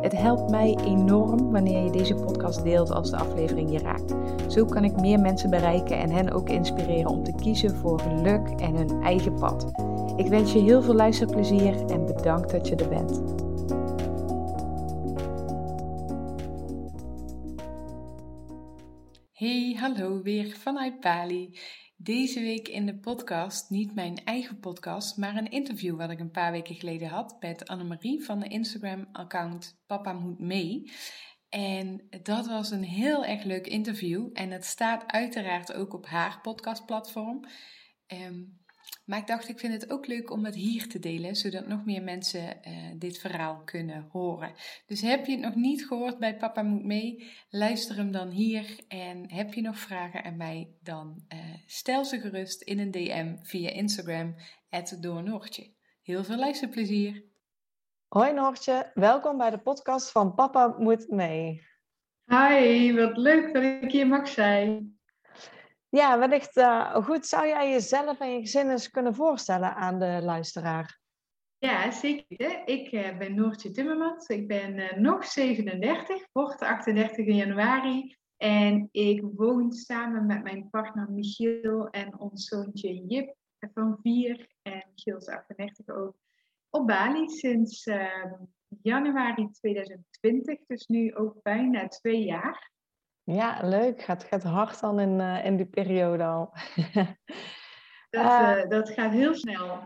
Het helpt mij enorm wanneer je deze podcast deelt als de aflevering je raakt. Zo kan ik meer mensen bereiken en hen ook inspireren om te kiezen voor geluk en hun eigen pad. Ik wens je heel veel luisterplezier en bedankt dat je er bent. Hey, hallo weer vanuit Bali. Deze week in de podcast, niet mijn eigen podcast, maar een interview wat ik een paar weken geleden had met Annemarie van de Instagram-account Papa Moet Mee. En dat was een heel erg leuk interview en het staat uiteraard ook op haar podcastplatform. Um, maar ik dacht, ik vind het ook leuk om het hier te delen, zodat nog meer mensen uh, dit verhaal kunnen horen. Dus heb je het nog niet gehoord bij Papa Moet Mee, luister hem dan hier. En heb je nog vragen aan mij, dan uh, stel ze gerust in een DM via Instagram, Noortje. Heel veel luisterplezier! Hoi Noortje, welkom bij de podcast van Papa Moet Mee. Hi, wat leuk dat ik hier mag zijn. Ja, wellicht uh, goed. Zou jij jezelf en je gezin eens kunnen voorstellen aan de luisteraar? Ja, zeker. Ik uh, ben Noortje Timmermans. Ik ben uh, nog 37, word 38 in januari. En ik woon samen met mijn partner Michiel en ons zoontje Jip van 4. En Michiel is 38 ook. Op Bali sinds ehm, januari 2020, dus nu ook bijna twee jaar. Ja, leuk. Gaat, gaat hard dan in, uh, in die periode al. dat, uh, dat gaat heel snel.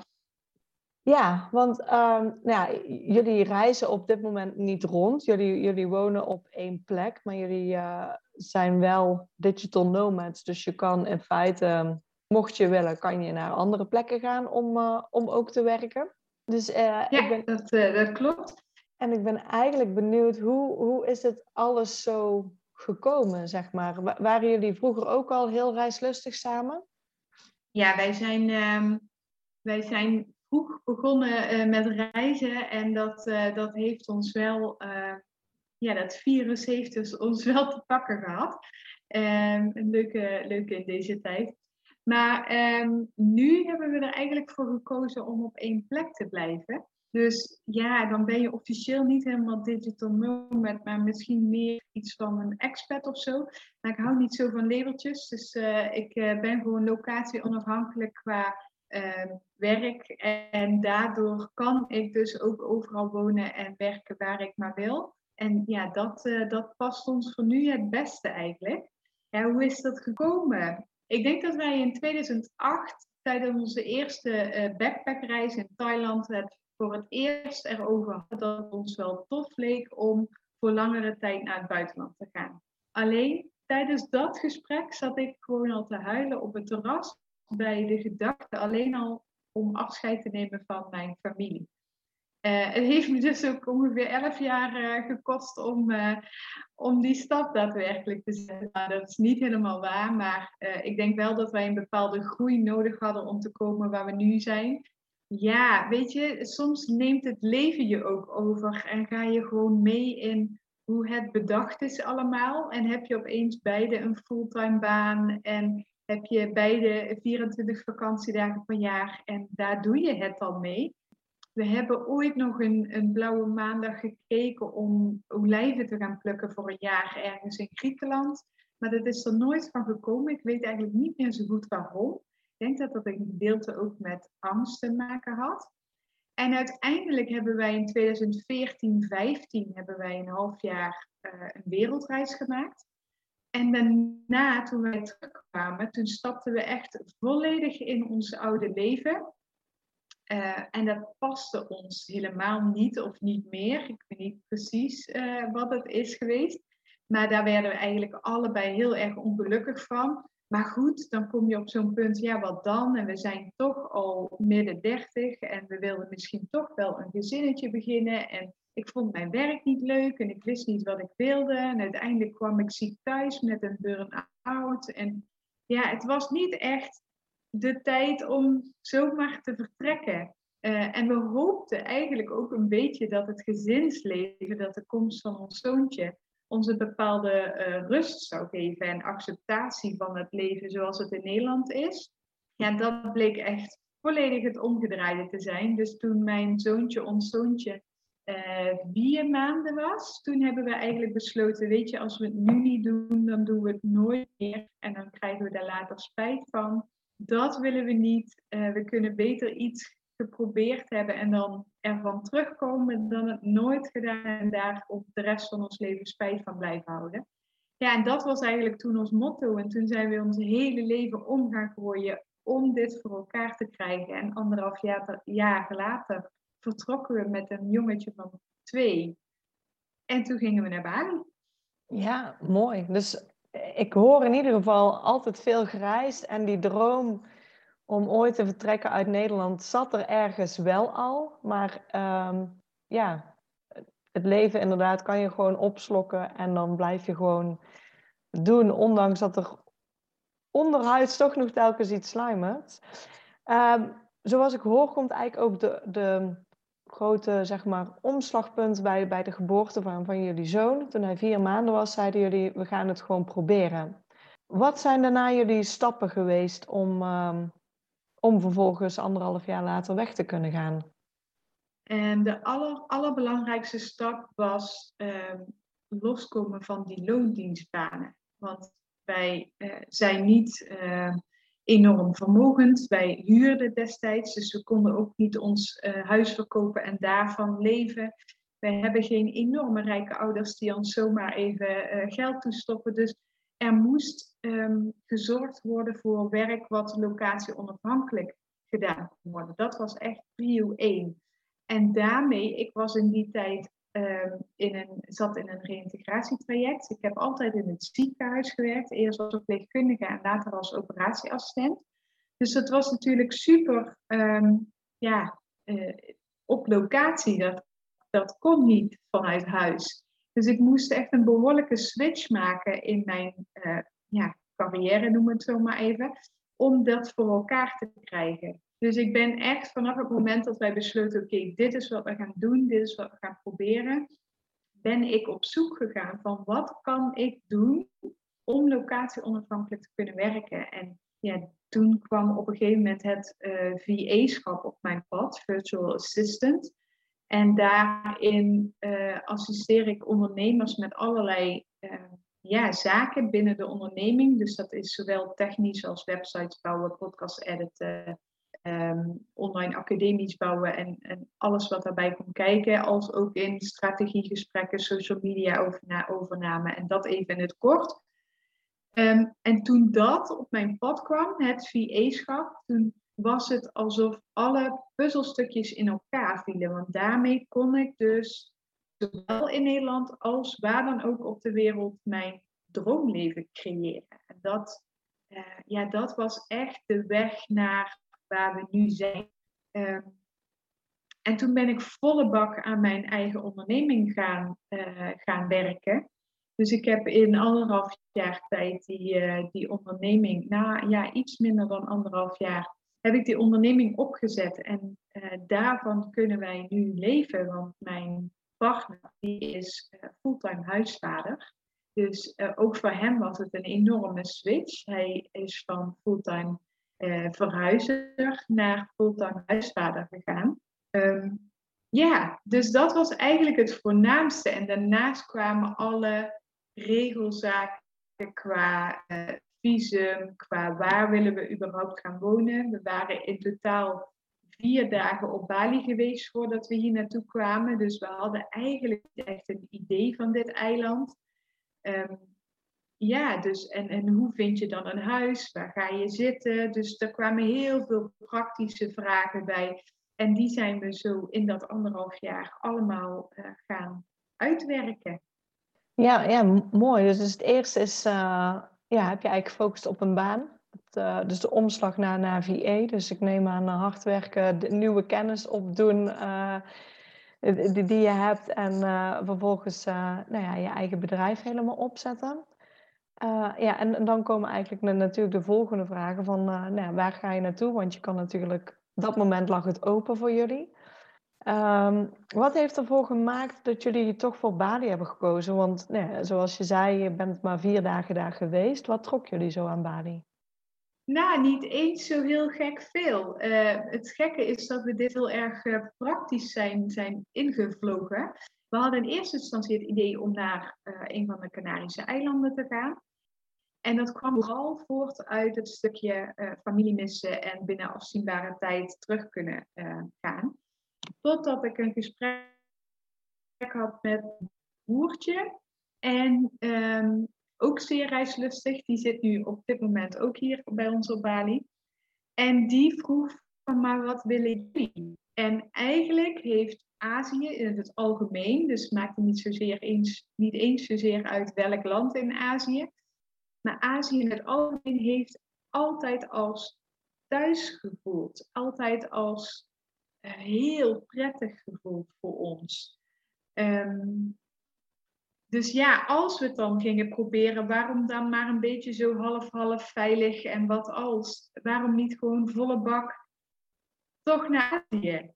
Ja, want um, nou ja, jullie reizen op dit moment niet rond. Jullie, jullie wonen op één plek, maar jullie uh, zijn wel digital nomads. Dus je kan in feite, mocht je willen, kan je naar andere plekken gaan om, om ook te werken. Dus, ja, ik ben... dat, dat klopt. En ik ben eigenlijk benieuwd, hoe, hoe is het alles zo gekomen, zeg maar? Waren jullie vroeger ook al heel reislustig samen? Ja, wij zijn, um, wij zijn vroeg begonnen uh, met reizen en dat, uh, dat heeft ons wel, uh, ja, dat virus heeft dus ons wel te pakken gehad. Um, een leuke, leuke in deze tijd. Maar um, nu hebben we er eigenlijk voor gekozen om op één plek te blijven. Dus ja, dan ben je officieel niet helemaal digital nomad, maar misschien meer iets van een expat of zo. Maar ik hou niet zo van labeltjes, dus uh, ik uh, ben gewoon locatie onafhankelijk qua uh, werk. En daardoor kan ik dus ook overal wonen en werken waar ik maar wil. En ja, dat, dat past ons voor nu het beste eigenlijk. Ja, hoe is dat gekomen? Ik denk dat wij in 2008 tijdens onze eerste backpackreis in Thailand het voor het eerst erover hadden dat het ons wel tof leek om voor langere tijd naar het buitenland te gaan. Alleen tijdens dat gesprek zat ik gewoon al te huilen op het terras bij de gedachte alleen al om afscheid te nemen van mijn familie. Uh, het heeft me dus ook ongeveer elf jaar uh, gekost om, uh, om die stap daadwerkelijk te zetten. Nou, dat is niet helemaal waar, maar ik denk wel dat wij een bepaalde groei nodig hadden om te komen waar we nu zijn. Ja, weet je, soms neemt het leven je ook over en ga je gewoon mee in hoe het bedacht is allemaal. En heb je opeens beide een fulltime baan en heb je beide 24 vakantiedagen per jaar en daar doe je het dan mee. We hebben ooit nog een, een blauwe maandag gekeken om olijven te gaan plukken voor een jaar ergens in Griekenland. Maar dat is er nooit van gekomen. Ik weet eigenlijk niet meer zo goed waarom denk dat dat een gedeelte ook met angst te maken had. En uiteindelijk hebben wij in 2014, 15 hebben wij een half jaar uh, een wereldreis gemaakt. En daarna, toen wij terugkwamen, toen stapten we echt volledig in ons oude leven. Uh, en dat paste ons helemaal niet of niet meer. Ik weet niet precies uh, wat het is geweest. Maar daar werden we eigenlijk allebei heel erg ongelukkig van. Maar goed, dan kom je op zo'n punt, ja, wat dan? En we zijn toch al midden dertig en we wilden misschien toch wel een gezinnetje beginnen. En ik vond mijn werk niet leuk en ik wist niet wat ik wilde. En uiteindelijk kwam ik ziek thuis met een burn-out. En ja, het was niet echt de tijd om zomaar te vertrekken. Uh, en we hoopten eigenlijk ook een beetje dat het gezinsleven, dat de komst van ons zoontje, ons een bepaalde uh, rust zou geven en acceptatie van het leven zoals het in Nederland is. Ja, dat bleek echt volledig het omgedraaide te zijn. Dus toen mijn zoontje, ons zoontje, uh, vier maanden was, toen hebben we eigenlijk besloten, weet je, als we het nu niet doen, dan doen we het nooit meer. En dan krijgen we daar later spijt van. Dat willen we niet. Uh, we kunnen beter iets geprobeerd hebben en dan ervan terugkomen dan het nooit gedaan en daar op de rest van ons leven spijt van blijven houden. Ja, en dat was eigenlijk toen ons motto. En toen zijn we ons hele leven om gaan gooien om dit voor elkaar te krijgen. En anderhalf jaar, jaar later vertrokken we met een jongetje van twee. En toen gingen we naar Bali. Ja, mooi. Dus ik hoor in ieder geval altijd veel gereisd en die droom om ooit te vertrekken uit Nederland zat er ergens wel al. Maar um, ja, het leven inderdaad kan je gewoon opslokken en dan blijf je gewoon doen, ondanks dat er onderhuids toch nog telkens iets sluimert. Um, zoals ik hoor, komt eigenlijk ook de, de grote zeg maar, omslagpunt bij, bij de geboorte van, van jullie zoon. Toen hij vier maanden was, zeiden jullie, we gaan het gewoon proberen. Wat zijn daarna jullie stappen geweest om, um, om vervolgens anderhalf jaar later weg te kunnen gaan? En de aller, allerbelangrijkste stap was um, loskomen van die loondienstbanen. Want wij uh, zijn niet uh, enorm vermogend. Wij huurden destijds, dus we konden ook niet ons uh, huis verkopen en daarvan leven. Wij hebben geen enorme rijke ouders die ons zomaar even geld toestoppen. Dus er moest um, gezorgd worden voor werk wat locatie onafhankelijk gedaan kon worden. Dat was echt prio 1. En daarmee, ik was in die tijd um, in een, zat in een reïntegratietraject. Ik heb altijd in het ziekenhuis gewerkt, eerst als verpleegkundige en later als operatieassistent. Dus dat was natuurlijk super um, ja, uh, op locatie. Dat, dat kon niet vanuit huis. Dus ik moest echt een behoorlijke switch maken in mijn uh, ja, carrière, noem het zo maar even, om dat voor elkaar te krijgen. Dus ik ben echt vanaf het moment dat wij besloten, oké, dit is wat we gaan doen, dit is wat we gaan proberen, ben ik op zoek gegaan van wat kan ik doen om locatie onafhankelijk te kunnen werken. En ja, toen kwam op een gegeven moment het eh, VA-schap op mijn pad, Virtual Assistant. En daarin uh, assisteer ik ondernemers met allerlei uh, ja, zaken binnen de onderneming. Dus dat is zowel technisch als websites bouwen, podcast editen, um, online academisch bouwen en, en, alles wat daarbij komt kijken. Als ook in strategiegesprekken, social media overname en dat even in het kort. Um, en toen dat op mijn pad kwam, het VA-schap, toen was het alsof alle puzzelstukjes in elkaar vielen. Want daarmee kon ik dus zowel in Nederland als waar dan ook op de wereld mijn droomleven creëren. En dat, uh, ja, dat was echt de weg naar waar we nu zijn. Uh, en toen ben ik volle bak aan mijn eigen onderneming gaan, uh, gaan werken. Dus ik heb in anderhalf jaar tijd die, uh, die onderneming, na ja, iets minder dan anderhalf jaar, heb ik die onderneming opgezet. En uh, daarvan kunnen wij nu leven, want mijn partner die is uh, fulltime huisvader. Dus uh, ook voor hem was het een enorme switch. Hij is van fulltime verhuizer naar fulltime huisvader gegaan. Um, ja, dus dat was eigenlijk het voornaamste. En daarnaast kwamen alle regelzaken qua visum, qua waar willen we überhaupt gaan wonen. We waren in totaal vier dagen op Bali geweest voordat we hier naartoe kwamen. Dus we hadden eigenlijk echt een idee van dit eiland. Um, ja, dus en, en hoe vind je dan een huis? Waar ga je zitten? Dus er kwamen heel veel praktische vragen bij. En die zijn we zo in dat anderhalf jaar allemaal uh, gaan uitwerken. Ja, ja mooi. Dus, het eerste is, ja, heb je eigenlijk gefocust op een baan. Dus de omslag naar, naar VA. Dus ik neem aan hard werken, de nieuwe kennis opdoen uh, die, je hebt. En uh, vervolgens nou ja, je eigen bedrijf helemaal opzetten. ja, en, dan komen eigenlijk natuurlijk de volgende vragen van nou, waar ga je naartoe? Want je kan natuurlijk, dat moment lag het open voor jullie. Um, wat heeft ervoor gemaakt dat jullie toch voor Bali hebben gekozen? Want nou, zoals je zei, je bent maar vier dagen daar geweest. Wat trok jullie zo aan Bali? Nou, niet eens zo heel gek veel. Uh, het gekke is dat we dit heel erg uh, praktisch zijn, zijn ingevlogen. We hadden in eerste instantie het idee om naar uh, een van de Canarische eilanden te gaan. En dat kwam vooral voort uit het stukje familiemissen en binnen afzienbare tijd terug kunnen gaan. Totdat ik een gesprek had met boertje. En um, ook zeer reislustig. Die zit nu op dit moment ook hier bij ons op Bali. En die vroeg van, maar wat willen jullie? En eigenlijk heeft Azië in het algemeen, dus het maakt niet, zozeer eens, niet eens zozeer uit welk land in Azië, maar Azië in het algemeen heeft altijd als thuis gevoeld, altijd als heel prettig gevoeld voor ons. Um, dus ja, als we het dan gingen proberen, waarom dan maar een beetje zo half-half veilig en wat als? Waarom niet gewoon volle bak toch naar Azië?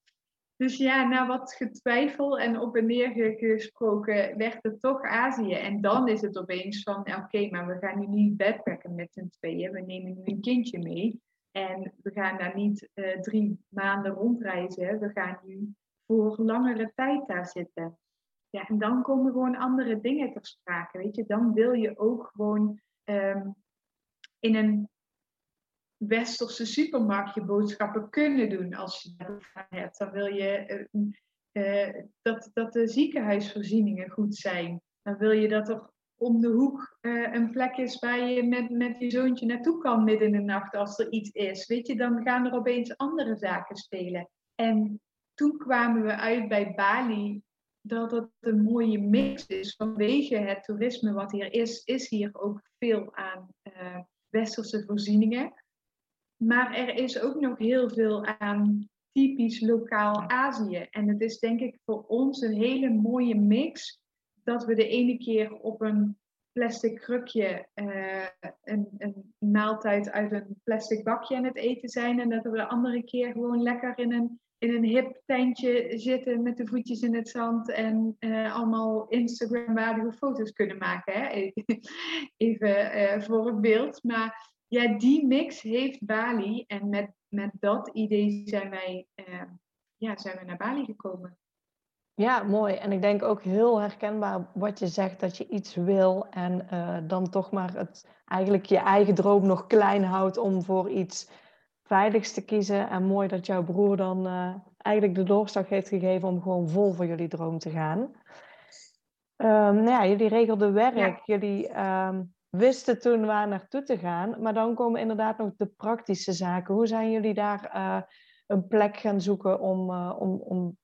Dus ja, na wat getwijfel en op en neer gesproken, werd het toch Azië. En dan is het opeens van, oké, maar we gaan nu niet bedpacken met z'n tweeën. We nemen nu een kindje mee. En we gaan daar niet uh, drie maanden rondreizen. We gaan nu voor langere tijd daar zitten. Ja, en dan komen gewoon andere dingen ter sprake. Weet je, dan wil je ook gewoon um, in een westerse supermarkt je boodschappen kunnen doen als je dat hebt. Dan wil je uh, uh, dat, dat de ziekenhuisvoorzieningen goed zijn. Dan wil je dat er om de hoek uh, een plek is waar je met, met je zoontje naartoe kan midden in de nacht als er iets is. Weet je, dan gaan er opeens andere zaken spelen. En toen kwamen we uit bij Bali dat het een mooie mix is. Vanwege het toerisme wat hier is, is hier ook veel aan uh, westerse voorzieningen. Maar er is ook nog heel veel aan typisch lokaal Azië. En het is denk ik voor ons een hele mooie mix dat we de ene keer op een plastic krukje uh, een, een, maaltijd uit een plastic bakje aan het eten zijn. En dat we de andere keer gewoon lekker in een in een hip tentje zitten met de voetjes in het zand en uh, allemaal Instagram-waardige foto's kunnen maken. Hè? Even uh, voor het beeld. Maar ja, die mix heeft Bali en met, met dat idee zijn wij, ja, zijn we naar Bali gekomen. Ja, mooi. En ik denk ook heel herkenbaar wat je zegt, dat je iets wil en dan toch maar het, eigenlijk je eigen droom nog klein houdt om voor iets veiligste kiezen. En mooi dat jouw broer dan uh, eigenlijk de doorslag heeft gegeven om gewoon vol voor jullie droom te gaan. Um, nou ja, jullie regelden werk, jullie um, wisten toen waar naartoe te gaan. Maar dan komen inderdaad nog de praktische zaken. Hoe zijn jullie daar uh, een plek gaan zoeken om, om, om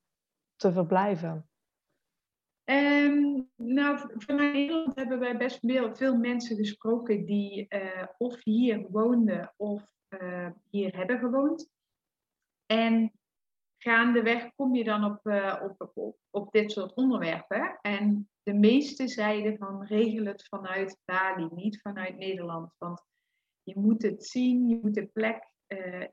te verblijven? Um, nou, vanuit Nederland hebben wij best veel, veel mensen gesproken die of hier woonden of uh, hier hebben gewoond. En gaandeweg kom je dan op, uh, op, op, op, dit soort onderwerpen. En de meeste zeiden van regel het vanuit Bali, niet vanuit Nederland. Want je moet het zien, je moet de plek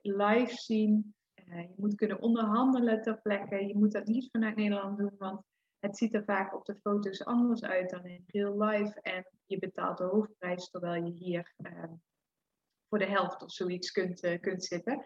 live zien. Je moet kunnen onderhandelen ter plekke. Je moet dat niet vanuit Nederland doen, want het ziet er vaak op de foto's anders uit dan in real life. En je betaalt de hoofdprijs terwijl je hier voor de helft of zoiets kunt, uh, kunt zitten.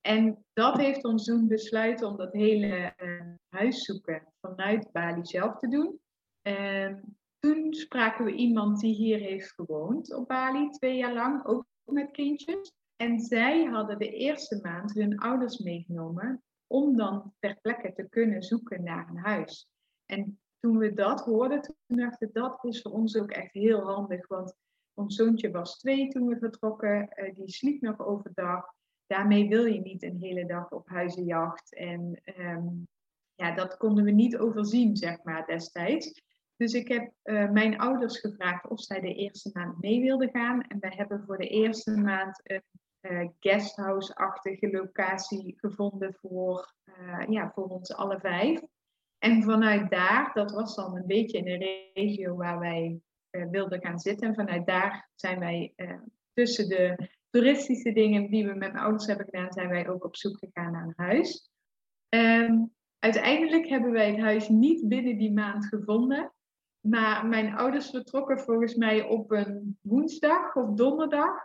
En dat heeft ons doen besluiten om dat hele uh, huis zoeken vanuit Bali zelf te doen. Uh, toen spraken we iemand die hier heeft gewoond op Bali, twee jaar lang, ook met kindjes. En zij hadden de eerste maand hun ouders meegenomen om dan ter plekke te kunnen zoeken naar een huis. En toen we dat hoorden, toen dachten we, dat is voor ons ook echt heel handig. Want ons zoontje was twee toen we vertrokken. Uh, die sliep nog overdag. Daarmee wil je niet een hele dag op huizenjacht. En um, ja, dat konden we niet overzien, zeg maar, destijds. Dus ik heb uh, mijn ouders gevraagd of zij de eerste maand mee wilden gaan. En we hebben voor de eerste maand uh, guesthouse-achtige locatie gevonden voor, uh, ja, voor ons alle vijf. En vanuit daar, dat was dan een beetje in de regio waar wij wilden gaan zitten. En vanuit daar zijn wij tussen de toeristische dingen die we met mijn ouders hebben gedaan, zijn wij ook op zoek gegaan naar een huis. Um, uiteindelijk hebben wij het huis niet binnen die maand gevonden. Maar mijn ouders vertrokken volgens mij op een woensdag of donderdag.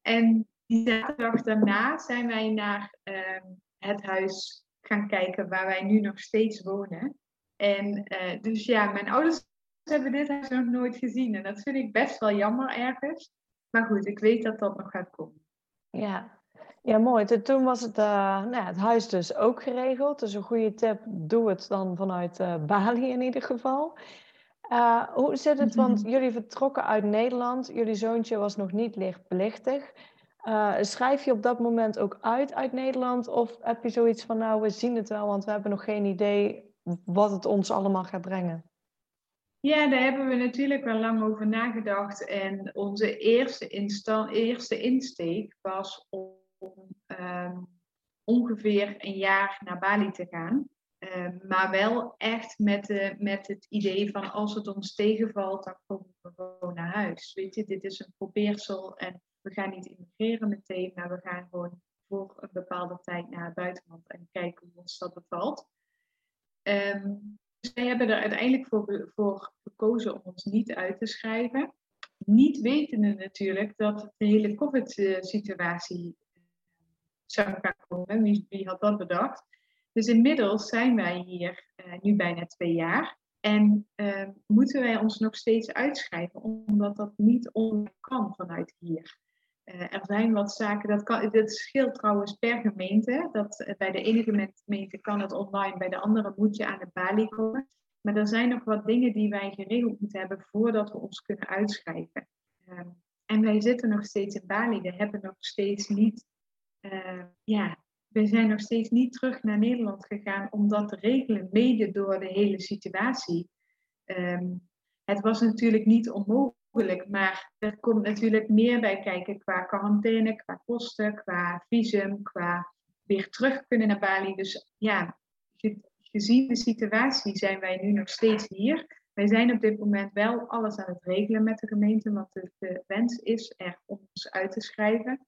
En die zaterdag daarna zijn wij naar uh, het huis gaan kijken waar wij nu nog steeds wonen. En uh, dus ja, mijn ouders hebben dit huis nog nooit gezien. En dat vind ik best wel jammer ergens. Maar goed, ik weet dat dat nog gaat komen. Ja, ja mooi. Toen was het, uh, nou, het huis dus ook geregeld. Dus een goede tip, doe het dan vanuit uh, Bali in ieder geval. Uh, hoe zit het? Want mhm. jullie vertrokken uit Nederland. Jullie zoontje was nog niet lichtplichtig. Uh, schrijf je op dat moment ook uit uit Nederland? Of heb je zoiets van, nou, we zien het wel, want we hebben nog geen idee wat het ons allemaal gaat brengen? Ja, daar hebben we natuurlijk wel lang over nagedacht. En onze eerste, eerste insteek was om um, ongeveer een jaar naar Bali te gaan. Ehm, maar wel echt met, de, met het idee van als het ons tegenvalt, dan komen we gewoon naar huis. Weet je, dit is een probeersel en we gaan niet immigreren meteen, maar we gaan gewoon voor een bepaalde tijd naar het buitenland en kijken hoe ons dat bevalt. Um, dus wij hebben er uiteindelijk voor, gekozen om ons niet uit te schrijven. Niet wetende natuurlijk dat de hele COVID-situatie eh, zou gaan komen. Wie, had dat bedacht? Dus inmiddels zijn wij hier uh, nu bijna twee jaar. En uh, moeten wij ons nog steeds uitschrijven, omdat dat niet online kan vanuit hier. Uh, er zijn wat zaken, dat, kan, scheelt trouwens per gemeente. Dat, bij de ene gemeente kan het online, bij de andere moet je aan de balie komen. Maar er zijn nog wat dingen die wij geregeld moeten hebben voordat we ons kunnen uitschrijven. Uh, en wij zitten nog steeds in Bali. We hebben nog steeds niet ja, we zijn nog steeds niet terug naar Nederland gegaan om dat te regelen, mede door de hele situatie. Um, het was natuurlijk niet onmogelijk, maar er komt natuurlijk meer bij kijken qua quarantaine, qua kosten, qua visum, qua weer terug kunnen naar Bali. Dus ja, gezien de situatie zijn wij nu nog steeds hier. Wij zijn op dit moment wel alles aan het regelen met de gemeente, want de, wens is er om ons uit te schrijven.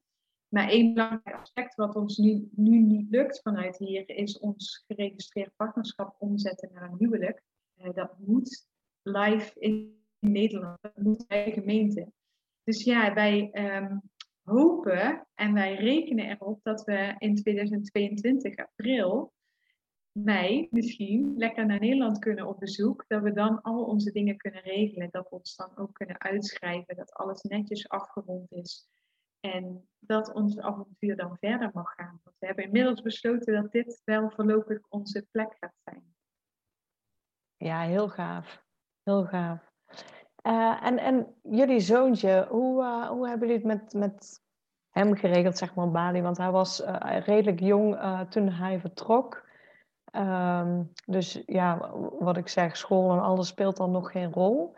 Maar één belangrijk aspect wat ons nu, nu niet lukt vanuit hier, is ons geregistreerd partnerschap omzetten naar een huwelijk. Uh, dat moet live in Nederland, moet bij gemeente. Dus ja, wij um, hopen en wij rekenen erop dat we in 2022 april, mei misschien, lekker naar Nederland kunnen op bezoek. Dat we dan al onze dingen kunnen regelen. Dat we ons dan ook kunnen uitschrijven. Dat alles netjes afgerond is. En dat ons avontuur dan verder mag gaan. Want we hebben inmiddels besloten dat dit wel voorlopig onze plek gaat zijn. Ja, heel gaaf. Heel gaaf. Uh, en, en jullie zoontje, hoe, uh, hoe hebben jullie het met, met hem geregeld, zeg maar, Bali? Want hij was uh, redelijk jong toen hij vertrok. Um, dus ja, wat ik zeg, school en alles speelt dan nog geen rol.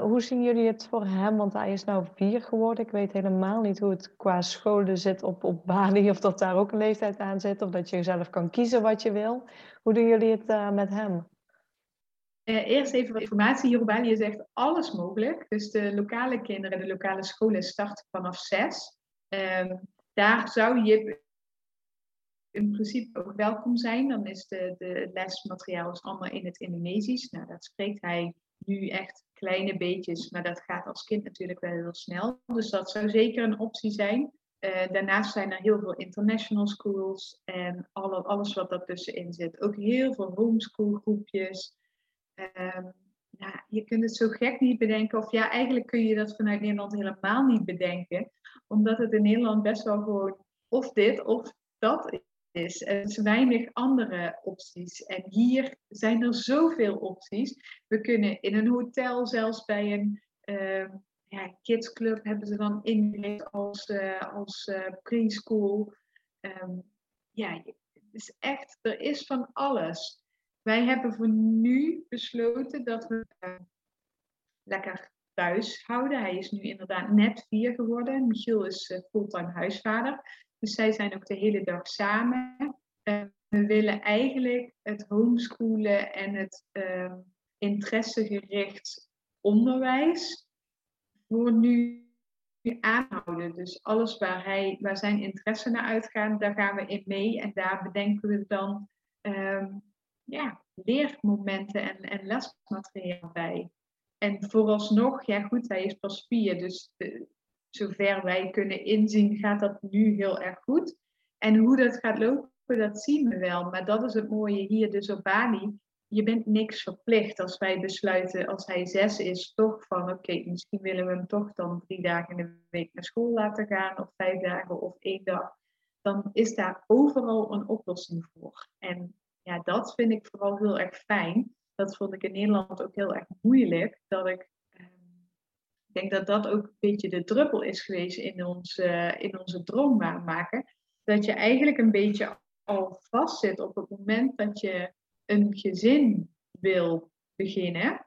Hoe zien jullie het voor hem? Want hij is nou vier geworden. Ik weet helemaal niet hoe het qua scholen zit op, op Bali. Of dat daar ook een leeftijd aan zit. Of dat je zelf kan kiezen wat je wil. Hoe doen jullie het met hem? Uh, eerst even wat informatie. Hier op Bali is echt alles mogelijk. Dus de lokale kinderen, de lokale scholen starten vanaf zes. Uh, daar zou je in principe ook welkom zijn. Dan is de, de lesmateriaal allemaal in het Indonesisch. Nou, dat spreekt hij nu echt kleine beetjes, maar dat gaat als kind natuurlijk wel heel snel. Dus dat zou zeker een optie zijn. Uh, daarnaast zijn er heel veel international schools en alle, alles wat daartussenin zit. Ook heel veel homeschool groepjes. Uh, ja, je kunt het zo gek niet bedenken. Of ja, eigenlijk kun je dat vanuit Nederland helemaal niet bedenken. Omdat het in Nederland best wel gewoon of dit of dat is. Er zijn weinig andere opties. En hier zijn er zoveel opties. We kunnen in een hotel, zelfs bij een uh, ja, kidsclub, hebben ze dan ingericht als, uh, als uh, preschool. Um, ja, is echt, er is van alles. Wij hebben voor nu besloten dat we uh, lekker thuis houden. Hij is nu inderdaad net vier geworden. Michiel is uh, fulltime huisvader. Dus zij zijn ook de hele dag samen. Uh, we willen eigenlijk het homeschoolen en het uh, interessegericht onderwijs voor nu aanhouden. Dus alles waar, hij, waar zijn interesse naar uitgaat, daar gaan we in mee. En daar bedenken we dan um, ja, leermomenten en, en lesmateriaal bij. En vooralsnog, ja goed, hij is pas vier, dus de, zover wij kunnen inzien gaat dat nu heel erg goed. En hoe dat gaat lopen, dat zien we wel. Maar dat is het mooie hier dus op Bali. Je bent niks verplicht als wij besluiten, als hij zes is, toch van oké, misschien willen we hem toch dan drie dagen in de week naar school laten gaan, of vijf dagen of één dag. Dan is daar overal een oplossing voor. En ja, dat vind ik vooral heel erg fijn. Dat vond ik in Nederland ook heel erg moeilijk. Dat ik, ehm, ik denk dat dat ook een beetje de druppel is geweest in, ons, in onze droom maken. Dat je eigenlijk een beetje al vastzit op het moment dat je een gezin wil beginnen.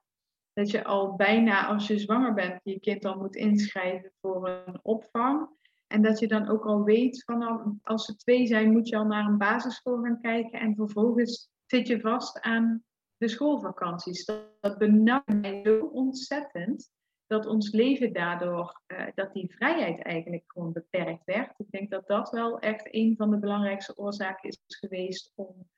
Dat je al bijna als je zwanger bent, je kind al moet inschrijven voor een opvang. En dat je dan ook al weet van als ze twee zijn, moet je al naar een basisschool gaan kijken. En vervolgens zit je vast aan de schoolvakanties. Dat, dat benauwt mij zo ontzettend dat ons leven daardoor, uh, dat die vrijheid eigenlijk gewoon beperkt werd. Ik denk dat dat wel echt een van de belangrijkste oorzaken is geweest om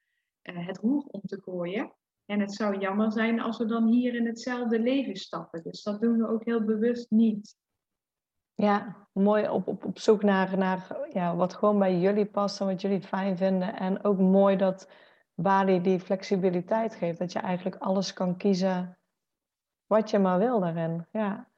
uh, het roer om te gooien. En het zou jammer zijn als we dan hier in hetzelfde leven stappen. Dus dat doen we ook heel bewust niet. Ja, mooi op, op, op zoek naar, naar ja, wat gewoon bij jullie past en wat jullie fijn vinden. En ook mooi dat Bali die flexibiliteit geeft. Dat je eigenlijk alles kan kiezen wat je maar wil daarin. Ja.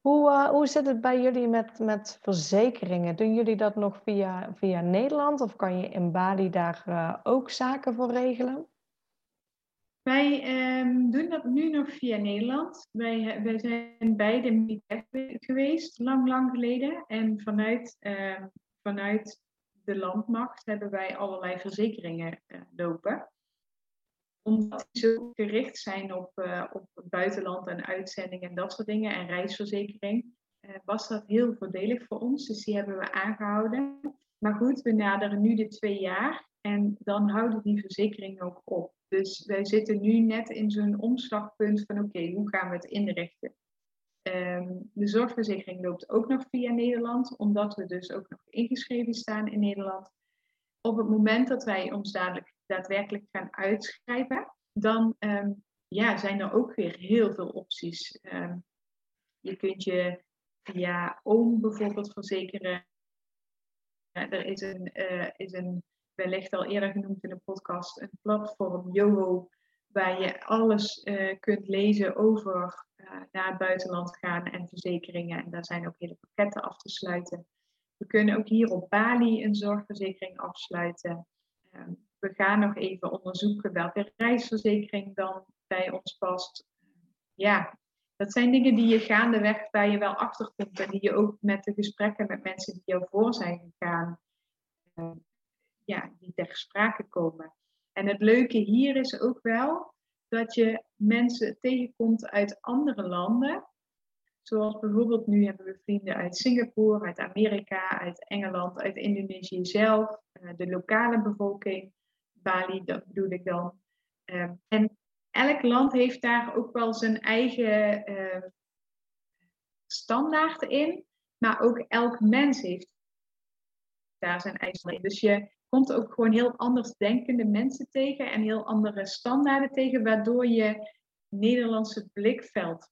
Hoe, uh, hoe zit het bij jullie met, met verzekeringen? Doen jullie dat nog via, via Nederland of kan je in Bali daar uh, ook zaken voor regelen? Wij um, doen dat nu nog via Nederland. Wij, wij zijn beide militair geweest, lang, lang geleden. En vanuit, uh, vanuit de landmacht hebben wij allerlei verzekeringen uh, lopen. Omdat die zo gericht zijn op, uh, op het buitenland en uitzendingen en dat soort dingen en reisverzekering, was dat heel voordelig voor ons. Dus die hebben we aangehouden. Maar goed, we naderen nu de twee jaar en dan houden die verzekeringen ook op. Dus wij zitten nu net in zo'n omslagpunt van oké, hoe gaan we het inrichten? Um, de zorgverzekering loopt ook nog via Nederland, omdat we dus ook nog ingeschreven staan in Nederland. Op het moment dat wij ons dadelijk daadwerkelijk gaan uitschrijven, dan um, ja, zijn er ook weer heel veel opties. Um, je kunt je via OOM bijvoorbeeld verzekeren. Er is een, uh, is een wellicht al eerder genoemd in de podcast, een platform, Yoho, waar je alles uh, kunt lezen over uh, naar het buitenland gaan en verzekeringen. En daar zijn ook hele pakketten af te sluiten. We kunnen ook hier op Bali een zorgverzekering afsluiten. Uh, we gaan nog even onderzoeken welke reisverzekering dan bij ons past. ja, dat zijn dingen die je gaandeweg waar je wel achterkomt en die je ook met de gesprekken met mensen die jou voor zijn gegaan ja, die ter sprake komen. En het leuke hier is ook wel dat je mensen tegenkomt uit andere landen. Zoals bijvoorbeeld nu hebben we vrienden uit Singapore, uit Amerika, uit Engeland, uit Indonesië zelf, eh, de lokale bevolking, Bali, dat bedoel ik dan. Ehm, en elk land heeft daar ook wel zijn eigen uh, standaarden in, maar ook elk mens heeft daar zijn eigen in. Dus je komt ook gewoon heel anders denkende mensen tegen en heel andere standaarden tegen, waardoor je Nederlandse blikveld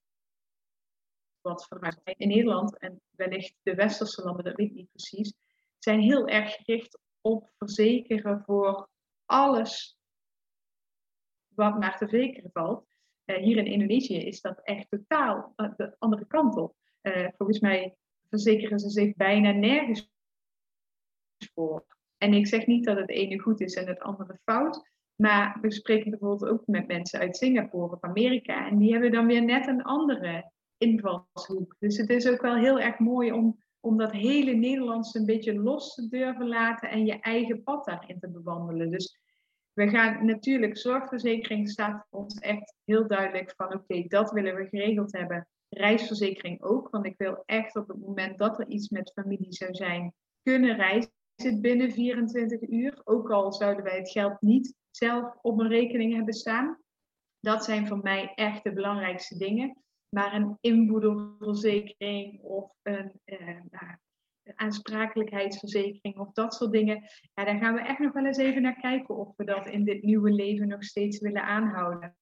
wat verruimt. In Nederland en wellicht de westerse landen, dat weet ik niet precies, zijn heel erg gericht op verzekeren voor alles wat maar te verzekeren valt. Uh, hier in Indonesië is dat echt totaal de andere kant op. Uh, volgens mij verzekeren ze zich bijna nergens voor. En ik zeg niet dat het ene goed is en het andere fout. Maar we spreken bijvoorbeeld ook met mensen uit Singapore of Amerika. En die hebben dan weer net een andere invalshoek. Dus het is ook wel heel erg mooi om, om dat hele Nederlands een beetje los te durven laten en je eigen pad daarin te bewandelen. Dus we gaan natuurlijk, zorgverzekering staat voor ons echt heel duidelijk van oké, dat willen we geregeld hebben. Reisverzekering ook, want ik wil echt op het moment dat er iets met familie zou zijn, kunnen reizen binnen 24 uur. Ook al zouden wij het geld niet zelf op een rekening hebben staan. Dat zijn voor mij echt de belangrijkste dingen. Maar een inboedelverzekering of een eh, nou, aansprakelijkheidsverzekering of dat soort dingen. Ja, daar gaan we echt nog wel eens even naar kijken of we dat in dit nieuwe leven nog steeds willen aanhouden.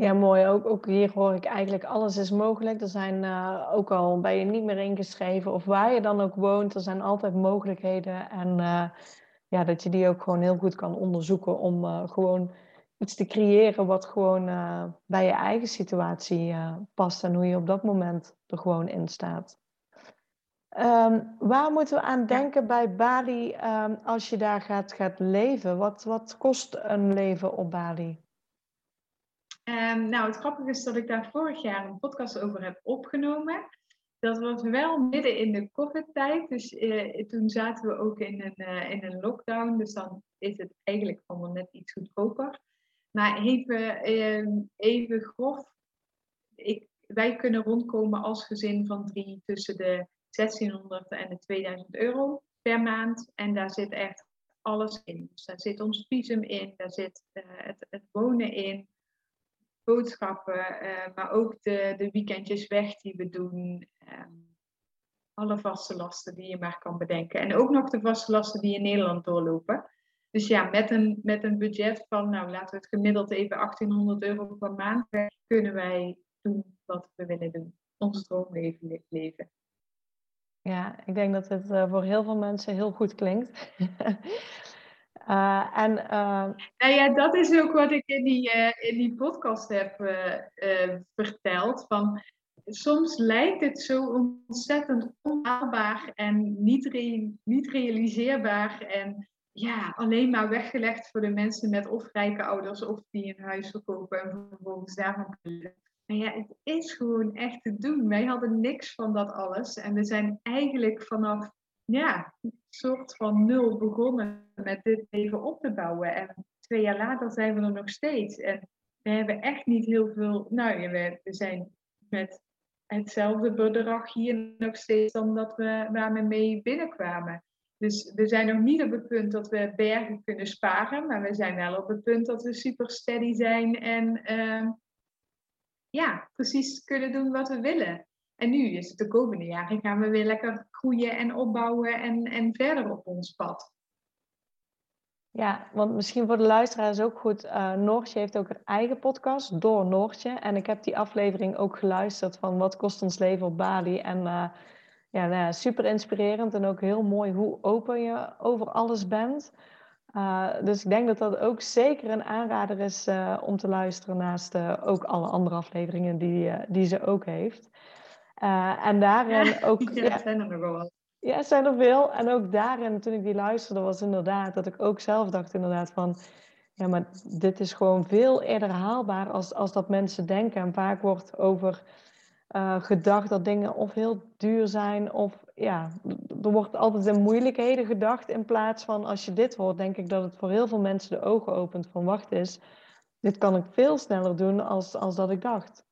Ja, mooi. Ook, ook hier hoor ik eigenlijk alles is mogelijk. Er zijn uh, ook al ben je niet meer ingeschreven of waar je dan ook woont, er zijn altijd mogelijkheden. En uh, ja, dat je die ook gewoon heel goed kan onderzoeken om uh, gewoon iets te creëren wat gewoon bij je eigen situatie past en hoe je op dat moment er gewoon in staat. Um, waar moeten we aan denken bij Bali um, als je daar gaat, gaat leven? Wat, wat kost een leven op Bali? Um, nou, het grappige is dat ik daar vorig jaar een podcast over heb opgenomen. Dat was wel midden in de COVID-tijd. Dus uh, toen zaten we ook in een, uh, in een lockdown. Dus dan is het eigenlijk allemaal net iets goedkoper. Maar even, even grof. Ik, wij kunnen rondkomen als gezin van drie tussen de 1600 en de 2000 euro per maand. En daar zit echt alles in. Dus daar zit ons visum in, daar zit uh, het, het, wonen in, boodschappen, uh, maar ook de, de weekendjes weg die we doen. Um, alle vaste lasten die je maar kan bedenken. En ook nog de vaste lasten die in Nederland doorlopen. Dus ja, met een, met een budget van, nou laten we het gemiddeld even 1800 euro per maand, kunnen wij doen wat we willen doen. Ons droomleven leven. Ja, ik denk dat het uh, voor heel veel mensen heel goed klinkt. uh, en, uh... Nou ja, dat is ook wat ik in die, in die podcast heb verteld. Van, soms lijkt het zo ontzettend onhaalbaar en niet, niet realiseerbaar. En ja, alleen maar weggelegd voor de mensen met of rijke ouders of die een huis verkopen en vervolgens daarvan kunnen maar ja, het is gewoon echt te doen. Wij hadden niks van dat alles. En we zijn eigenlijk vanaf, ja, een soort van nul begonnen met dit leven op te bouwen. En twee jaar later zijn we er nog steeds. En we hebben echt niet heel veel, nou ja, we, zijn met hetzelfde bedrag hier nog steeds dan dat we waar we mee binnenkwamen. Dus we zijn nog niet op het punt dat we bergen kunnen sparen, maar we zijn wel op het punt dat we super steady zijn en uh, ja, precies kunnen doen wat we willen. En nu is het de komende jaren gaan we weer lekker groeien en opbouwen en, en verder op ons pad. Ja, want misschien voor de luisteraars ook goed. Uh, Noortje heeft ook een eigen podcast, Door Noortje. En ik heb die aflevering ook geluisterd van Wat kost ons leven op Bali. En uh, ja, nou, super inspirerend en ook heel mooi hoe open je over alles bent. Uh, dus ik denk dat dat ook zeker een aanrader is om te luisteren naast ook alle andere afleveringen die, die ze ook heeft. En daarin ook. Ja, ja, zijn er. Ja, zijn er veel. En ook daarin, toen ik die luisterde, was inderdaad dat ik ook zelf dacht inderdaad van... Ja, maar dit is gewoon veel eerder haalbaar als, als dat mensen denken. En vaak wordt over uh, gedacht dat dingen of heel duur zijn of ja, er wordt altijd in moeilijkheden gedacht in plaats van als je dit hoort, denk ik dat het voor heel veel mensen de ogen opent van wacht eens, dit kan ik veel sneller doen als, als dat ik dacht.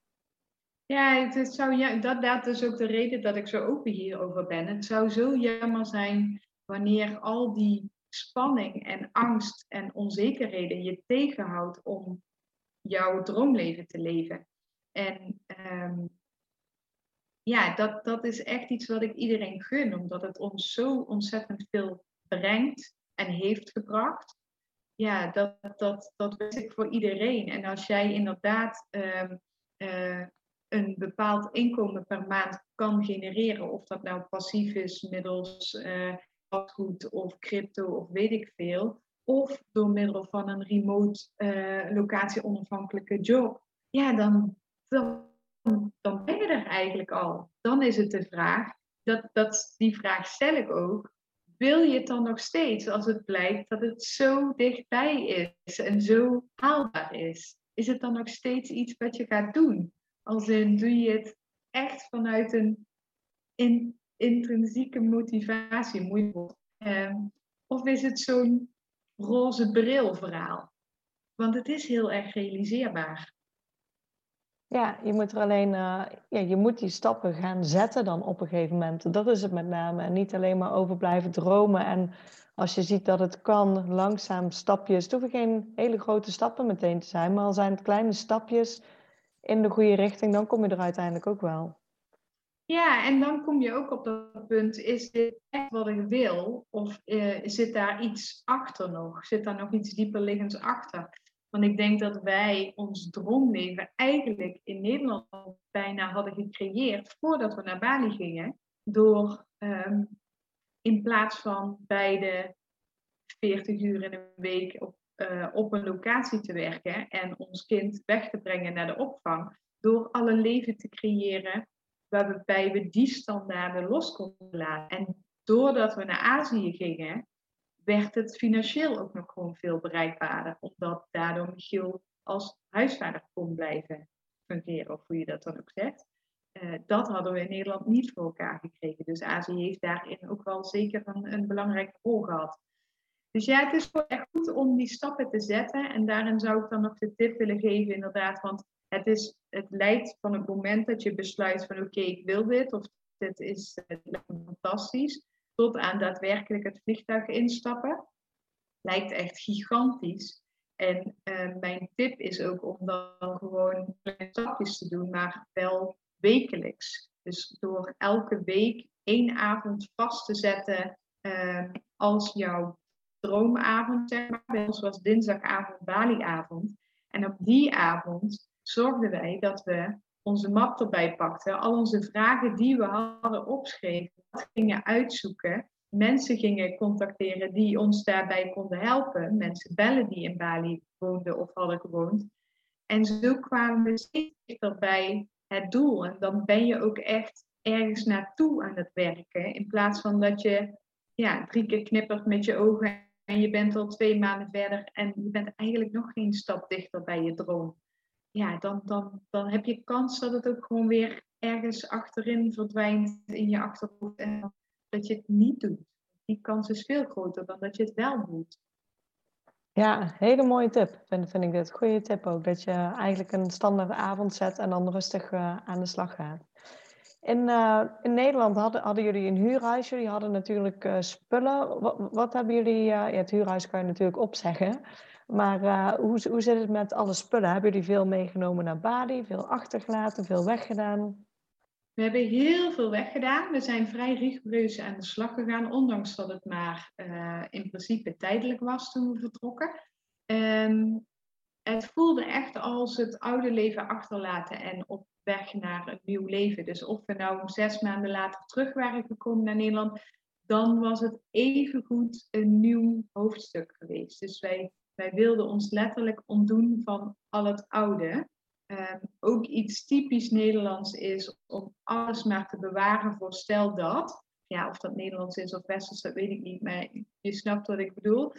Ja, het zou, ja dat, is ook de reden dat ik zo open hierover ben. Het zou zo jammer zijn wanneer al die spanning en angst en onzekerheden je tegenhoudt om jouw droomleven te leven. En um, ja, dat, dat is echt iets wat ik iedereen gun, omdat het ons zo ontzettend veel brengt en heeft gebracht. Ja, dat, dat, dat weet ik voor iedereen. En als jij inderdaad uh, uh, een bepaald inkomen per maand kan genereren, of dat nou passief is middels uh, vastgoed of crypto of weet ik veel, of door middel van een remote uh, locatie onafhankelijke job, ja, dan, dan dan ben je er eigenlijk al. Dan is het de vraag, dat, dat, die vraag stel ik ook, wil je het dan nog steeds als het blijkt dat het zo dichtbij is en zo haalbaar is? Is het dan nog steeds iets wat je gaat doen? Als in, doe je het echt vanuit een intrinsieke motivatie? Uh, of is het zo'n roze bril verhaal. Want het is heel erg realiseerbaar. Ja, je moet er alleen, uh, ja, je moet die stappen gaan zetten dan op een gegeven moment. Dat is het met name. En niet alleen maar over blijven dromen. En als je ziet dat het kan, langzaam stapjes. Het hoeven geen hele grote stappen meteen te zijn, maar al zijn het kleine stapjes in de goede richting, dan kom je er uiteindelijk ook wel. Ja, en dan kom je ook op dat punt, is dit echt wat ik wil? Of uh, zit daar iets achter nog? Zit daar nog iets dieper liggends achter? Want ik denk dat wij ons droomleven eigenlijk in Nederland bijna hadden gecreëerd voordat we naar Bali gingen. Door um, in plaats van bij de 40 uur in een week uh, op een locatie te werken en ons kind weg te brengen naar de opvang, door al een leven te creëren waarbij we die standaarden los konden laten. En doordat we naar Azië gingen, werd het financieel ook nog gewoon veel bereikbaarder, omdat daardoor Michiel als huisvader kon blijven fungeren, of hoe je dat dan ook zegt. Uh, dat hadden we in Nederland niet voor elkaar gekregen. Dus Azië heeft daarin ook wel zeker een, een belangrijke rol gehad. Dus ja, het is gewoon echt goed om die stappen te zetten. En daarin zou ik dan nog de tip willen geven, inderdaad. Want het, is, het leidt van het moment dat je besluit van oké, ik wil dit. Of dit is uh, fantastisch tot aan daadwerkelijk het vliegtuig instappen. Lijkt echt gigantisch. En uh, mijn tip is ook om dan gewoon stapjes te doen, maar wel wekelijks. Dus door elke week één avond vast te zetten uh, als jouw droomavond, zeg maar. Bij ons was dinsdagavond Baliavond. En op die avond zorgden wij dat we onze map erbij pakten, al onze vragen die we hadden opgeschreven, gingen uitzoeken. Mensen gingen contacteren die ons daarbij konden helpen. Mensen bellen die in Bali woonden of hadden gewoond. En zo kwamen we steeds bij het doel. En dan ben je ook echt ergens naartoe aan het werken. In plaats van dat je ja, drie keer knippert met je ogen en je bent al twee maanden verder en je bent eigenlijk nog geen stap dichter bij je droom ja, dan, dan, dan heb je kans dat het ook gewoon weer ergens achterin verdwijnt in je achterhoofd en dat je het niet doet. Die kans is veel groter dan dat je het wel doet. Ja, hele mooie tip, vind, vind ik dit. Goede tip ook, dat je eigenlijk een standaard avond zet en dan rustig uh, aan de slag gaat. In, uh, in Nederland hadden, hadden jullie een huurhuis, jullie hadden natuurlijk uh, spullen. Wat, wat, hebben jullie, ja, het huurhuis kan je natuurlijk opzeggen. Maar hoe, hoe zit het met alle spullen? Hebben jullie veel meegenomen naar Bali, veel achtergelaten, veel weggedaan? We hebben heel veel weggedaan. We zijn vrij rigoureus aan de slag gegaan, ondanks dat het maar in principe tijdelijk was toen we vertrokken. Um, het voelde echt als het oude leven achterlaten en op weg naar een nieuw leven. Dus of we nou zes maanden later terug waren gekomen naar Nederland, dan was het evengoed een nieuw hoofdstuk geweest. Dus wij wij wilden ons letterlijk ontdoen van al het oude. Um, ook iets typisch Nederlands is om alles maar te bewaren voor stel dat. Ja, of dat Nederlands is of Westers, dat weet ik niet, maar je snapt wat ik bedoel.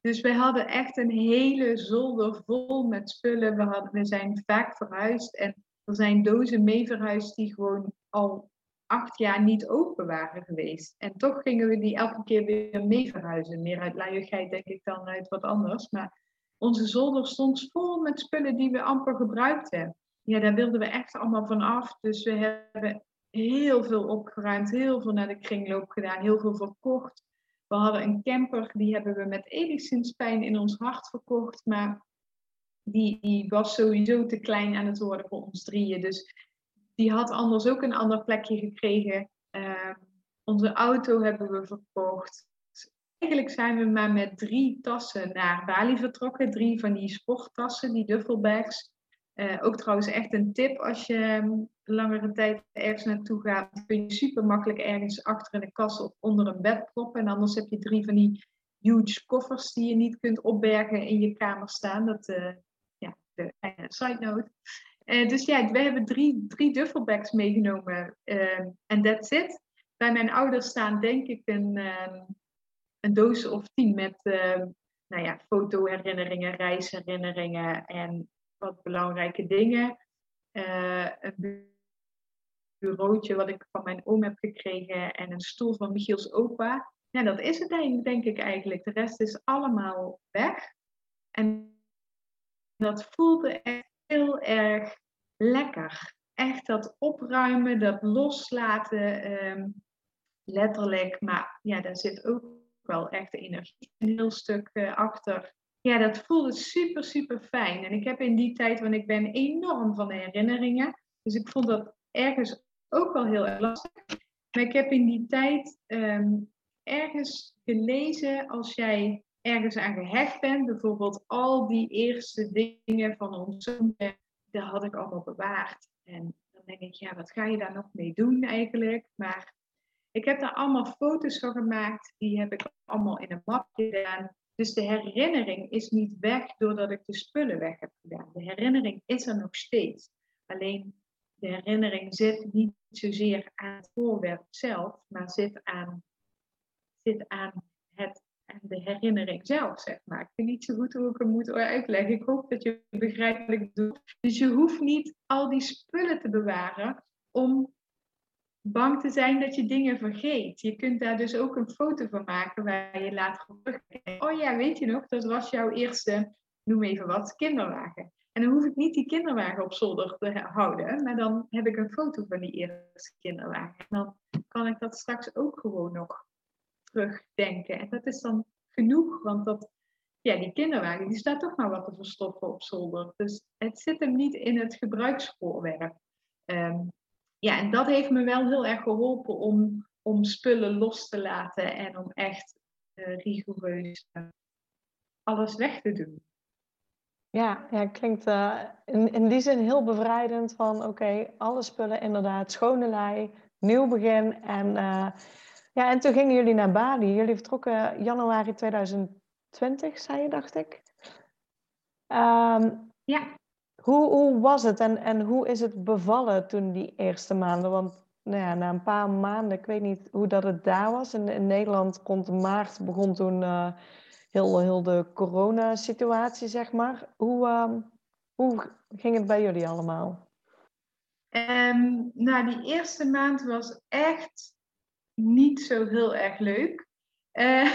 Dus we hadden echt een hele zolder vol met spullen. We, hadden, we zijn vaak verhuisd en er zijn dozen mee verhuisd die gewoon al acht jaar niet open waren geweest. En toch gingen we die elke keer weer mee verhuizen. Meer uit luiigheid denk ik dan uit wat anders. Maar onze zolder stond vol met spullen die we amper gebruikten. Ja, daar wilden we echt allemaal van af. Dus we hebben heel veel opgeruimd, heel veel naar de kringloop gedaan, heel veel verkocht. We hadden een camper, die hebben we met enigszins pijn in ons hart verkocht. Maar die, die was sowieso te klein aan het worden voor ons drieën. Dus die had anders ook een ander plekje gekregen. Uh, onze auto hebben we verkocht. Eigenlijk zijn we maar met drie tassen naar Bali vertrokken. Drie van die sporttassen, die duffelbags. Uh, ook trouwens echt een tip als je um, langere tijd ergens naartoe gaat. Kun je super makkelijk ergens achter in de kast of onder een bed proppen. En anders heb je drie van die huge koffers die je niet kunt opbergen in je kamer staan. Dat, ja, de side note. Uh, dus ja, we hebben drie, drie duffelbags meegenomen ehm, en that's it. Bij mijn ouders staan denk ik een, ehm, een doos of tien met uh, nou ja, fotoherinneringen, reisherinneringen en wat belangrijke dingen. Uh, een bureautje wat ik van mijn oom heb gekregen en een stoel van Michiels opa. ja, dat is het denk ik eigenlijk. De rest is allemaal weg. En dat voelde echt heel erg lekker. Echt dat opruimen, dat loslaten, ehm, letterlijk. Maar ja, daar zit ook wel echt de energie een heel stuk uh, achter. Ja, dat voelde super, super fijn. En ik heb in die tijd, want ik ben enorm van de herinneringen. Dus ik vond dat ergens ook wel heel erg lastig. Maar ik heb in die tijd ehm, ergens gelezen, als jij ergens aan gehecht bent, bijvoorbeeld al die eerste dingen van ons zoon, dat had ik allemaal bewaard. En dan denk ik, ja, wat ga je daar nog mee doen eigenlijk? Maar ik heb daar allemaal foto's van gemaakt, die heb ik allemaal in een mapje gedaan. Dus de herinnering is niet weg doordat ik de spullen weg heb gedaan. De herinnering is er nog steeds. Alleen de herinnering zit niet zozeer aan het voorwerp zelf, maar zit aan, zit aan, het, aan de herinnering zelf, zeg maar. Ik weet niet zo goed hoe ik het moet uitleggen. Ik hoop dat je wat ik bedoel. Dus je hoeft niet al die spullen te bewaren om bang te zijn dat je dingen vergeet. Je kunt daar dus ook een foto van maken waar je later op terugkijkt. Oh ja, weet je nog, dat was jouw eerste, noem even wat, kinderwagen. En dan hoef ik niet die kinderwagen op zolder te houden, maar dan heb ik een foto van die eerste kinderwagen. En dan kan ik dat straks ook gewoon nog terugdenken. En dat is dan genoeg, want dat, ja, die kinderwagen die staat toch maar wat te verstoppen op zolder. Dus het zit hem niet in het gebruiksvoorwerp. Um, ja, en dat heeft me wel heel erg geholpen om, om spullen los te laten en om echt uh, rigoureus uh, alles weg te doen. Ja, ja klinkt uh, in, in die zin heel bevrijdend van oké, alle spullen inderdaad, schone lei, nieuw begin. En, ja, en toen gingen jullie naar Bali. Jullie vertrokken januari 2020, zei je, dacht ik. Um, ja. Hoe, hoe was het en, en hoe is het bevallen toen die eerste maanden? Want nou ja, na een paar maanden, ik weet niet hoe dat het daar was. In, in Nederland rond maart begon toen uh, heel, heel de coronasituatie, zeg maar. Hoe, uh, hoe ging het bij jullie allemaal? Um, nou, die eerste maand was echt niet zo heel erg leuk. Uh,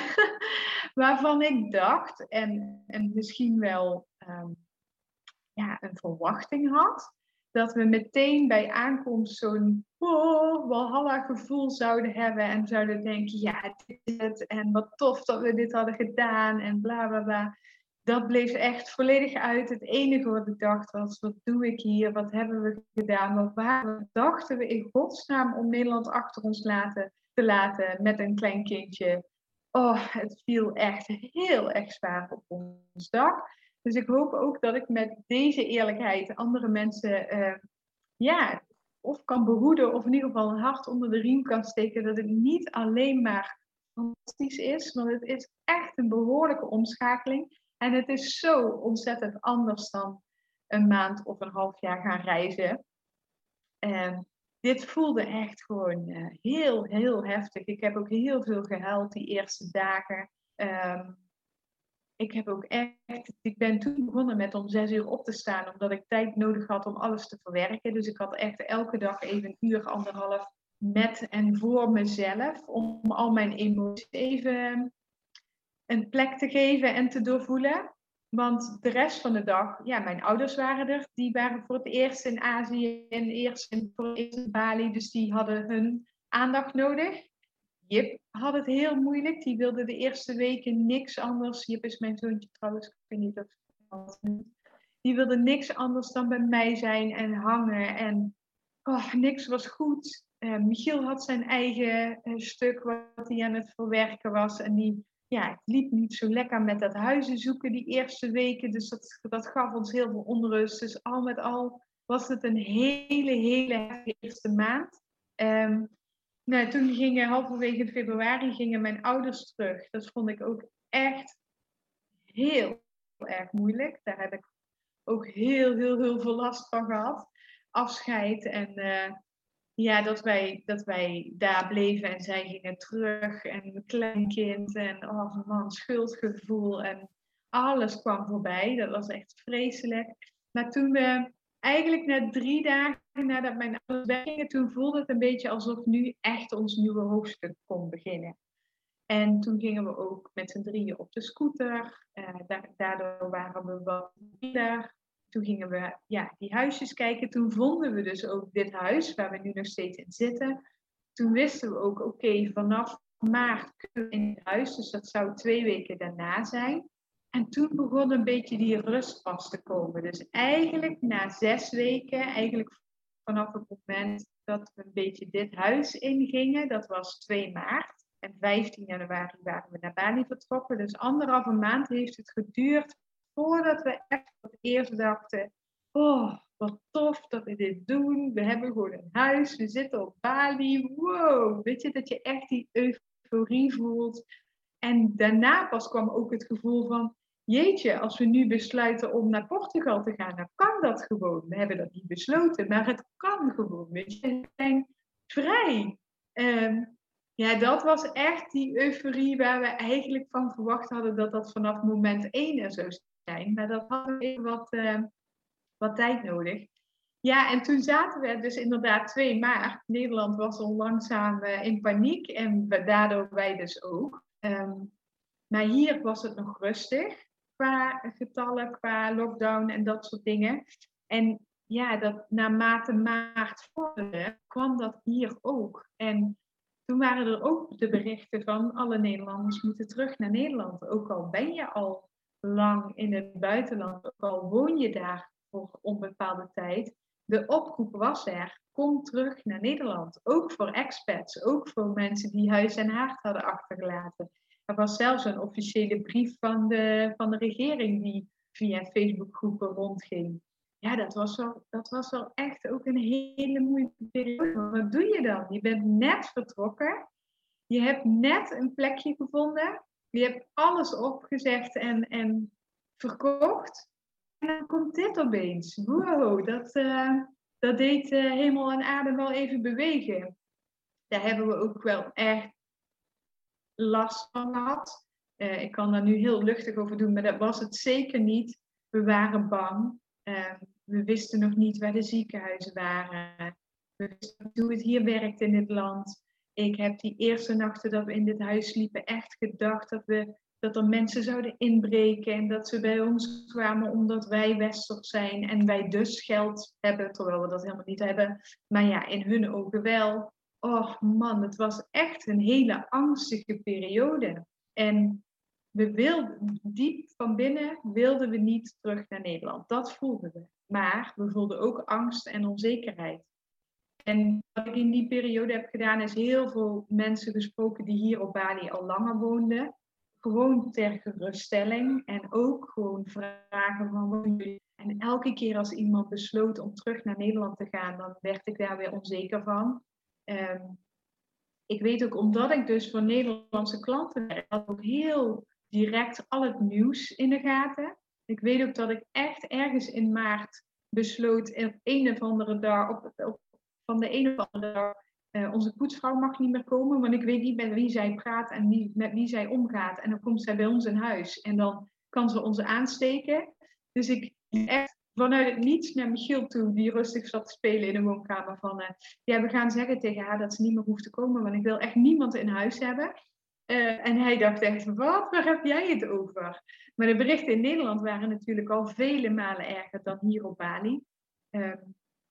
waarvan ik dacht, en, en misschien wel um, ja, een verwachting had. Dat we meteen bij aankomst zo'n oh, walhalla gevoel zouden hebben. En zouden denken, ja, dit is het. En wat tof dat we dit hadden gedaan. En bla bla bla. Dat bleef echt volledig uit. Het enige wat ik dacht was, wat doe ik hier? Wat hebben we gedaan? Wat waar dachten we in godsnaam om Nederland achter ons laten, te laten met een klein kindje? Oh, het viel echt heel erg zwaar op ons dak. Dus ik hoop ook dat ik met deze eerlijkheid andere mensen uh, ja, of kan behoeden of in ieder geval een hart onder de riem kan steken. Dat het niet alleen maar fantastisch is, want het is echt een behoorlijke omschakeling. En het is zo ontzettend anders dan een maand of een half jaar gaan reizen. Dit voelde echt gewoon uh, heel, heel heftig. Ik heb ook heel veel gehuild die eerste dagen. Um, ik heb ook echt, ik ben toen begonnen met om zes uur op te staan, omdat ik tijd nodig had om alles te verwerken. Dus ik had echt elke dag even een uur, anderhalf met en voor mezelf, om al mijn emoties even een plek te geven en te doorvoelen. Want de rest van de dag, ja, mijn ouders waren er. Die waren voor het eerst in Azië en eerst in, voor het eerst in Bali. Dus die hadden hun aandacht nodig. Jip had het heel moeilijk. Die wilde de eerste weken niks anders. Jip is mijn zoontje trouwens. Ik weet niet of Die wilde niks anders dan bij mij zijn en hangen. En oh, niks was goed. Uh, Michiel had zijn eigen uh, stuk wat hij aan het verwerken was. En die ja, het liep niet zo lekker met dat huizen zoeken die eerste weken. Dus dat, dat gaf ons heel veel onrust. Dus al met al was het een hele, hele eerste maand. Um, nou, toen gingen halverwege februari gingen mijn ouders terug. Dat vond ik ook echt heel erg moeilijk. Daar heb ik ook heel, heel, heel veel last van gehad. Afscheid en uh, ja, dat wij, dat wij daar bleven en zij gingen terug. En mijn kleinkind en oh man, schuldgevoel en alles kwam voorbij. Dat was echt vreselijk. Maar toen we eigenlijk net drie dagen nadat mijn ouders weggingen, toen voelde het een beetje alsof nu echt ons nieuwe hoofdstuk kon beginnen. En toen gingen we ook met z'n drieën op de scooter. daardoor waren we wat minder. Toen gingen we ja, die huisjes kijken. Toen vonden we dus ook dit huis waar we nu nog steeds in zitten. Toen wisten we ook, oké, vanaf maart kunnen we in het huis. Dus dat zou twee weken daarna zijn. En toen begon een beetje die rust pas te komen. Dus eigenlijk na zes weken, eigenlijk vanaf het moment dat we een beetje dit huis ingingen, dat was 2 maart. En 15 januari waren we naar Bali vertrokken. Dus anderhalve maand heeft het geduurd voordat we echt het eerst dachten: Oh, wat tof dat we dit doen. We hebben gewoon een huis, we zitten op Bali. Wow, weet je dat je echt die euforie voelt. En daarna pas kwam ook het gevoel van: Jeetje, als we nu besluiten om naar Portugal te gaan, dan kan dat gewoon. We hebben dat niet besloten, maar het kan gewoon. Weet je, we zijn vrij. Um, ja, dat was echt die euforie waar we eigenlijk van verwacht hadden dat dat vanaf moment één er zou zijn. Maar dat had even wat, uh, wat tijd nodig. Ja, en toen zaten we dus inderdaad 2 maart. Nederland was al langzaam uh, in paniek en daardoor wij dus ook. Um, maar hier was het nog rustig qua getallen, qua lockdown en dat soort dingen. En ja, dat naarmate maart vorderde, kwam dat hier ook. En toen waren er ook de berichten van alle Nederlanders moeten terug naar Nederland. Ook al ben je al lang in het buitenland, ook al woon je daar voor onbepaalde tijd. De oproep was er, kom terug naar Nederland. Ook voor expats, ook voor mensen die huis en haard hadden achtergelaten. Er was zelfs een officiële brief van de, van de regering die via Facebookgroepen rondging. Ja, dat was, wel, dat was wel echt ook een hele moeilijke periode. Wat doe je dan? Je bent net vertrokken. Je hebt net een plekje gevonden. Je hebt alles opgezegd en, en verkocht. En dan komt dit opeens. Wow, dat, uh, dat deed uh, hemel en aarde wel even bewegen. Daar hebben we ook wel echt last van had. Uh, ik kan daar nu heel luchtig over doen, maar dat was het zeker niet. We waren bang. We wisten nog niet waar de ziekenhuizen waren. We wisten niet hoe het hier werkt in dit land. Ik heb die eerste nachten dat we in dit huis liepen echt gedacht dat, we, dat er mensen zouden inbreken en dat ze bij ons kwamen omdat wij westers zijn en wij dus geld hebben, terwijl we dat helemaal niet hebben. Maar ja, in hun ogen wel. Oh man, het was echt een hele angstige periode. En we wilden, diep van binnen wilden we niet terug naar Nederland. Dat voelden we. Maar we voelden ook angst en onzekerheid. En wat ik in die periode heb gedaan, is heel veel mensen gesproken die hier op Bali al langer woonden. Gewoon ter geruststelling en ook gewoon vragen van. En elke keer als iemand besloot om terug naar Nederland te gaan, dan werd ik daar weer onzeker van. Um, ik weet ook, omdat ik dus voor Nederlandse klanten had ook heel direct al het nieuws in de gaten. Ik weet ook dat ik echt ergens in maart besloot, op een of andere dag, op, op, van de een of andere uh, onze poetsvrouw mag niet meer komen, want ik weet niet met wie zij praat en wie, met wie zij omgaat. En dan komt zij bij ons in huis en dan kan ze ons aansteken. Dus ik echt vanuit het niets naar Michiel toe, die rustig zat te spelen in de woonkamer. Van uh, ja, we gaan zeggen tegen haar dat ze niet meer hoeft te komen, want ik wil echt niemand in huis hebben. Uh, en hij dacht echt, wat, waar heb jij het over? Maar de berichten in Nederland waren natuurlijk al vele malen erger dan hier op Bali.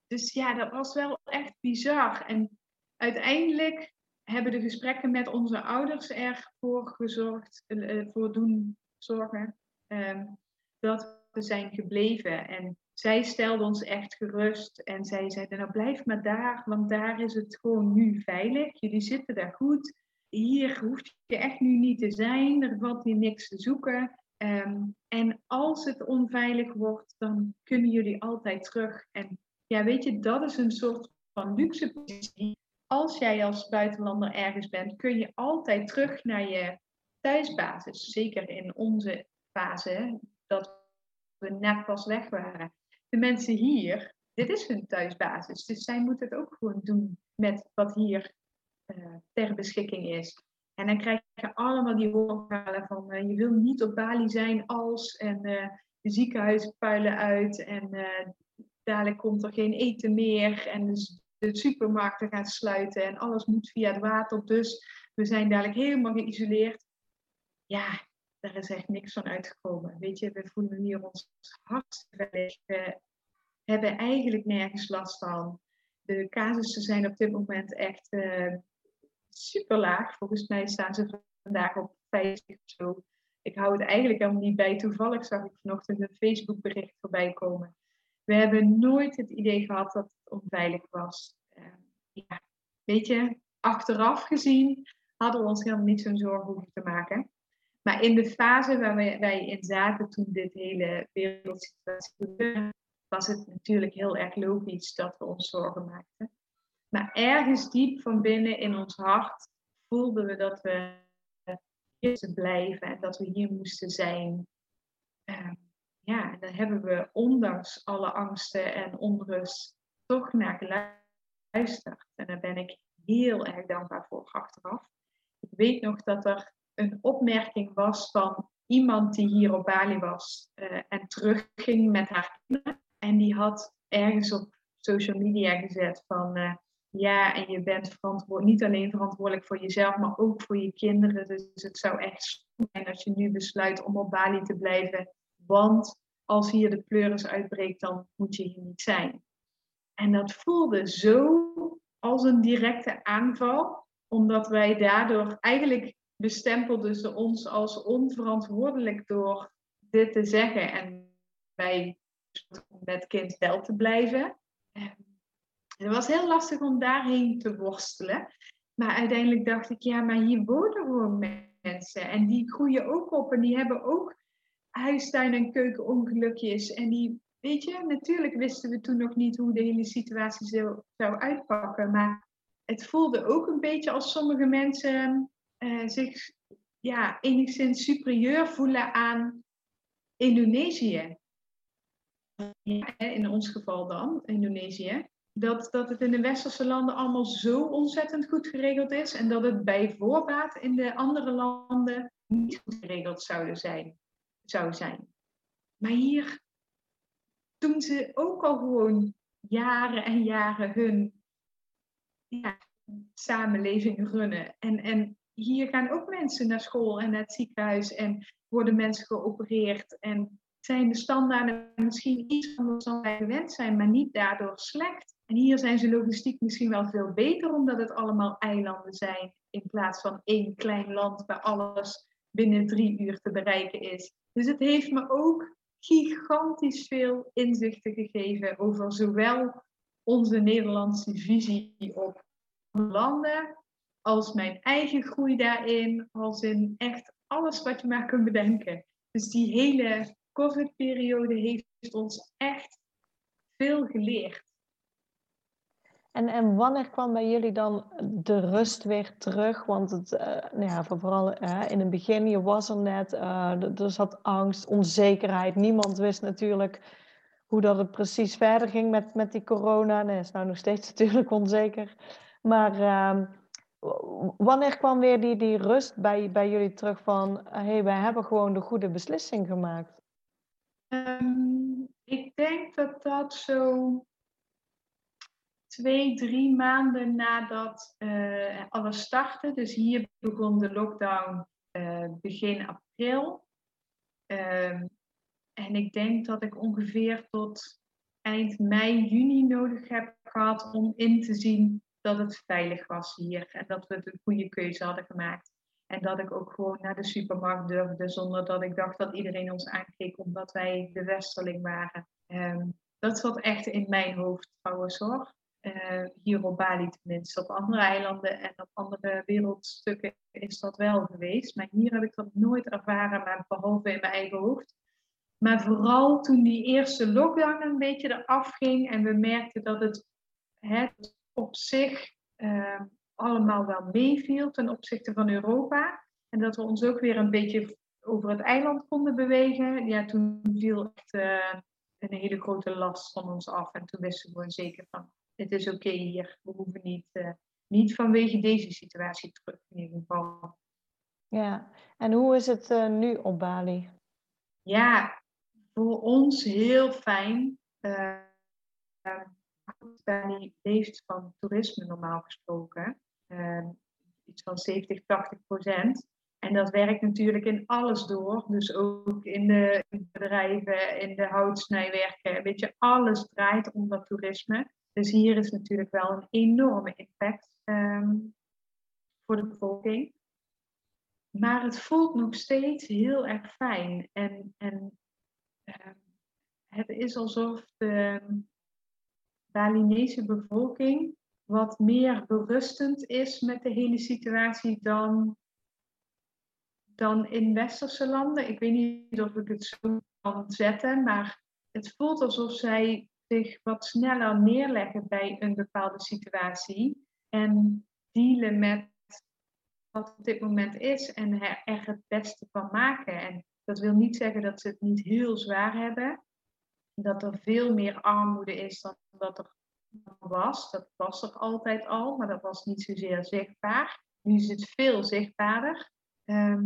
Dus ja, dat was wel echt bizar. En uiteindelijk hebben de gesprekken met onze ouders ervoor gezorgd, uh, voor doen zorgen, ehm, dat zijn gebleven. En zij stelde ons echt gerust en zij zeiden, nou blijf maar daar, want daar is het gewoon nu veilig. Jullie zitten daar goed. Hier hoeft je echt nu niet te zijn, er valt hier niks te zoeken. Um, en als het onveilig wordt, dan kunnen jullie altijd terug. En ja, weet je, dat is een soort van luxe positie. Als jij als buitenlander ergens bent, kun je altijd terug naar je thuisbasis. Zeker in onze fase, dat we net pas weg waren. De mensen hier, dit is hun thuisbasis. Dus zij moeten het ook gewoon doen met wat hier uh, ter beschikking is. En dan krijg je allemaal die woordverhalen van uh, je wil niet op Bali zijn als en uh, de uit en dadelijk komt er geen eten meer en de, de supermarkten gaan sluiten en alles moet via het water. Dus we zijn dadelijk helemaal geïsoleerd. Ja, daar is echt niks van uitgekomen. Weet je, we voelen hier ons hartstikke veilig. We hebben eigenlijk nergens last van. De casussen zijn op dit moment echt uh, super laag. Volgens mij staan ze vandaag op 50 of zo. Ik hou het eigenlijk helemaal niet bij. Toevallig zag ik vanochtend een Facebook bericht voorbij komen. We hebben nooit het idee gehad dat het onveilig was. Uh, ja, weet je, achteraf gezien hadden we ons helemaal niet zo'n zorgen hoeven te maken. Maar in de fase waar wij, in zaten toen dit hele wereldsituatie gebeurde, was het natuurlijk heel erg logisch dat we ons zorgen maakten. Maar ergens diep van binnen in ons hart voelden we dat we hier moesten blijven en dat we hier moesten zijn. Uh, ja, en daar hebben we ondanks alle angsten en onrust toch naar geluisterd. En daar ben ik heel erg dankbaar voor achteraf. Ik weet nog dat er een opmerking was van iemand die hier op Bali was uh, en terugging met haar kinderen. En die had ergens op social media gezet van uh, ja, en je bent niet alleen verantwoordelijk voor jezelf, maar ook voor je kinderen. Dus het zou echt zijn als je nu besluit om op Bali te blijven. Want als hier de pleuris uitbreekt, dan moet je hier niet zijn. En dat voelde zo als een directe aanval, omdat wij daardoor eigenlijk bestempelden ze ons als onverantwoordelijk door dit te zeggen. En wij met kind wel te blijven. Het was heel lastig om daarheen te worstelen. Maar uiteindelijk dacht ik, ja, maar hier wonen gewoon mensen. En die groeien ook op en die hebben ook huistuin- en keukenongelukjes. En die, weet je, natuurlijk wisten we toen nog niet hoe de hele situatie zou, zou uitpakken. Maar het voelde ook een beetje als sommige mensen uh, zich ja, enigszins superieur voelen aan Indonesië. Ja, in ons geval dan, Indonesië. Dat, dat het in de westerse landen allemaal zo ontzettend goed geregeld is en dat het bij voorbaat in de andere landen niet goed geregeld zouden zijn, zou zijn. Maar hier doen ze ook al gewoon jaren en jaren hun ja, samenleving runnen. En, en hier gaan ook mensen naar school en naar het ziekenhuis en worden mensen geopereerd. En zijn de standaarden misschien iets anders dan wij gewend zijn, maar niet daardoor slecht. En hier zijn ze logistiek misschien wel veel beter, omdat het allemaal eilanden zijn, in plaats van één klein land waar alles binnen drie uur te bereiken is. Dus het heeft me ook gigantisch veel inzichten gegeven over zowel onze Nederlandse visie op landen als mijn eigen groei daarin, als in echt alles wat je maar kunt bedenken. Dus die hele COVID-periode heeft ons echt veel geleerd. En, en wanneer kwam bij jullie dan de rust weer terug? Want het, uh, nou ja, vooral uh, in het begin, je was er net, uh, er zat angst, onzekerheid. Niemand wist natuurlijk hoe dat het precies verder ging met, met die corona. Nee, is nou nog steeds natuurlijk onzeker. Maar ehm, wanneer kwam weer die, die rust bij, bij jullie terug van, hé, hey, wij hebben gewoon de goede beslissing gemaakt? Um, ik denk dat dat zo twee, drie maanden nadat uh, alles startte. Dus hier begon de lockdown uh, begin april. Um, en ik denk dat ik ongeveer tot eind mei, juni nodig heb gehad om in te zien dat het veilig was hier en dat we de goede keuze hadden gemaakt. En dat ik ook gewoon naar de supermarkt durfde zonder dat ik dacht dat iedereen ons aankeek omdat wij de westerling waren. Um, dat zat echt in mijn hoofd trouwens hoor. Uh, hier op Bali tenminste. Op andere eilanden en op andere wereldstukken is dat wel geweest. Maar hier heb ik dat nooit ervaren, maar behalve in mijn eigen hoofd. Maar vooral toen die eerste lockdown een beetje eraf ging en we merkten dat het, het op zich uh, allemaal wel meeviel ten opzichte van Europa. En dat we ons ook weer een beetje over het eiland konden bewegen. Ja, toen viel echt uh, een hele grote last van ons af. En toen wisten we gewoon zeker van, het is oké okay hier. We hoeven niet, uh, niet vanwege deze situatie terug in ieder geval. Ja, en hoe is het uh, nu op Bali? Ja, voor ons heel fijn. Bali leeft van toerisme normaal gesproken. Uh, iets van 70, 80 procent. En dat werkt natuurlijk in alles door. Dus ook in de bedrijven, in de houtsnijwerken. Weet je, alles draait om dat toerisme. Dus hier is natuurlijk wel een enorme impact ehm, voor de bevolking. Maar het voelt nog steeds heel erg fijn. En, en ehm, het is alsof de Balinese bevolking wat meer berustend is met de hele situatie dan, dan in westerse landen. Ik weet niet of ik het zo kan zetten, maar het voelt alsof zij zich wat sneller neerleggen bij een bepaalde situatie en dealen met wat op dit moment is en er het beste van maken. En dat wil niet zeggen dat ze het niet heel zwaar hebben, dat er veel meer armoede is dan dat er was. Dat was er altijd al, maar dat was niet zozeer zichtbaar. Nu is het veel zichtbaarder. Ehm,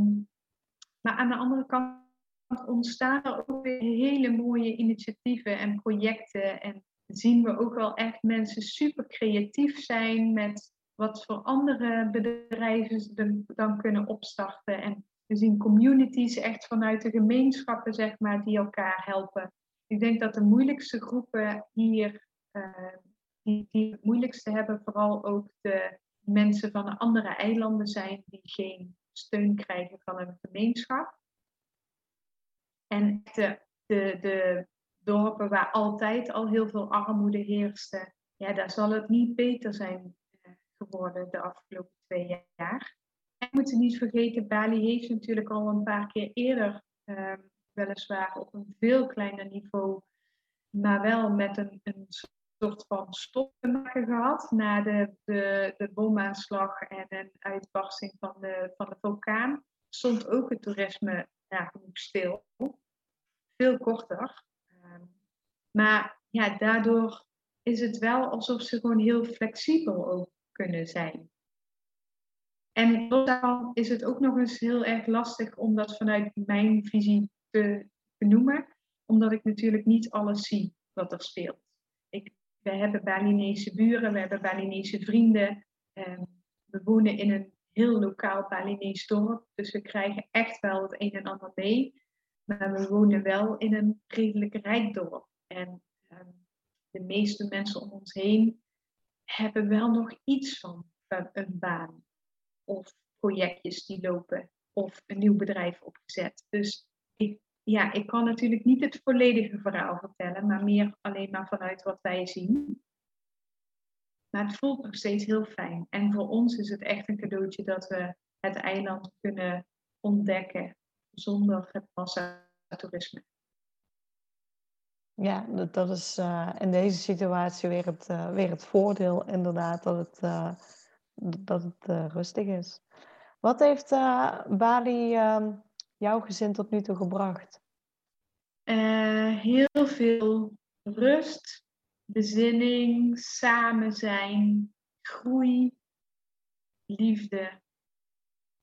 maar aan de andere kant ontstaan er ook weer hele mooie initiatieven en projecten. En zien we ook wel echt mensen super creatief zijn met wat voor andere bedrijven ze dan kunnen opstarten. En we zien communities echt vanuit de gemeenschappen, zeg maar, die elkaar helpen. Ik denk dat de moeilijkste groepen hier, uh, die, die het moeilijkste hebben, vooral ook de mensen van de andere eilanden zijn die geen steun krijgen van een gemeenschap. En de, de, de dorpen waar altijd al heel veel armoede heerste, ja, daar zal het niet beter zijn eh, geworden de afgelopen twee jaar. En we moeten niet vergeten, Bali heeft natuurlijk al een paar keer eerder, uh, weliswaar op een veel kleiner niveau, maar wel met een, een soort van stop maken gehad na de, de, de bomaanslag en een uitbarsting van de, van de vulkaan. Stond ook het toerisme nagenoeg stil. Veel korter. Ehm, maar ja, daardoor is het wel alsof ze gewoon heel flexibel ook kunnen zijn. En dan is het ook nog eens heel erg lastig om dat vanuit mijn visie te benoemen, omdat ik natuurlijk niet alles zie wat er speelt. Ik, we hebben Balinese buren, we hebben Balinese vrienden. Ehm, we wonen in een heel lokaal Balinese dorp, dus we krijgen echt wel het een en ander mee. Maar we wonen wel in een redelijk rijk dorp. En ehm, de meeste mensen om ons heen hebben wel nog iets van een baan of projectjes die lopen of een nieuw bedrijf opgezet. Dus ik, ja, ik kan natuurlijk niet het volledige verhaal vertellen, maar meer alleen maar vanuit wat wij zien. Maar het voelt nog steeds heel fijn. En voor ons is het echt een cadeautje dat we het eiland kunnen ontdekken zonder het massatoerisme. Ja, dat, dat is uh, in deze situatie weer het, uh, weer het voordeel, inderdaad, dat het, uh, dat het rustig is. Wat heeft Bali ehm, jouw gezin tot nu toe gebracht? heel veel rust, bezinning, samen zijn, groei, liefde,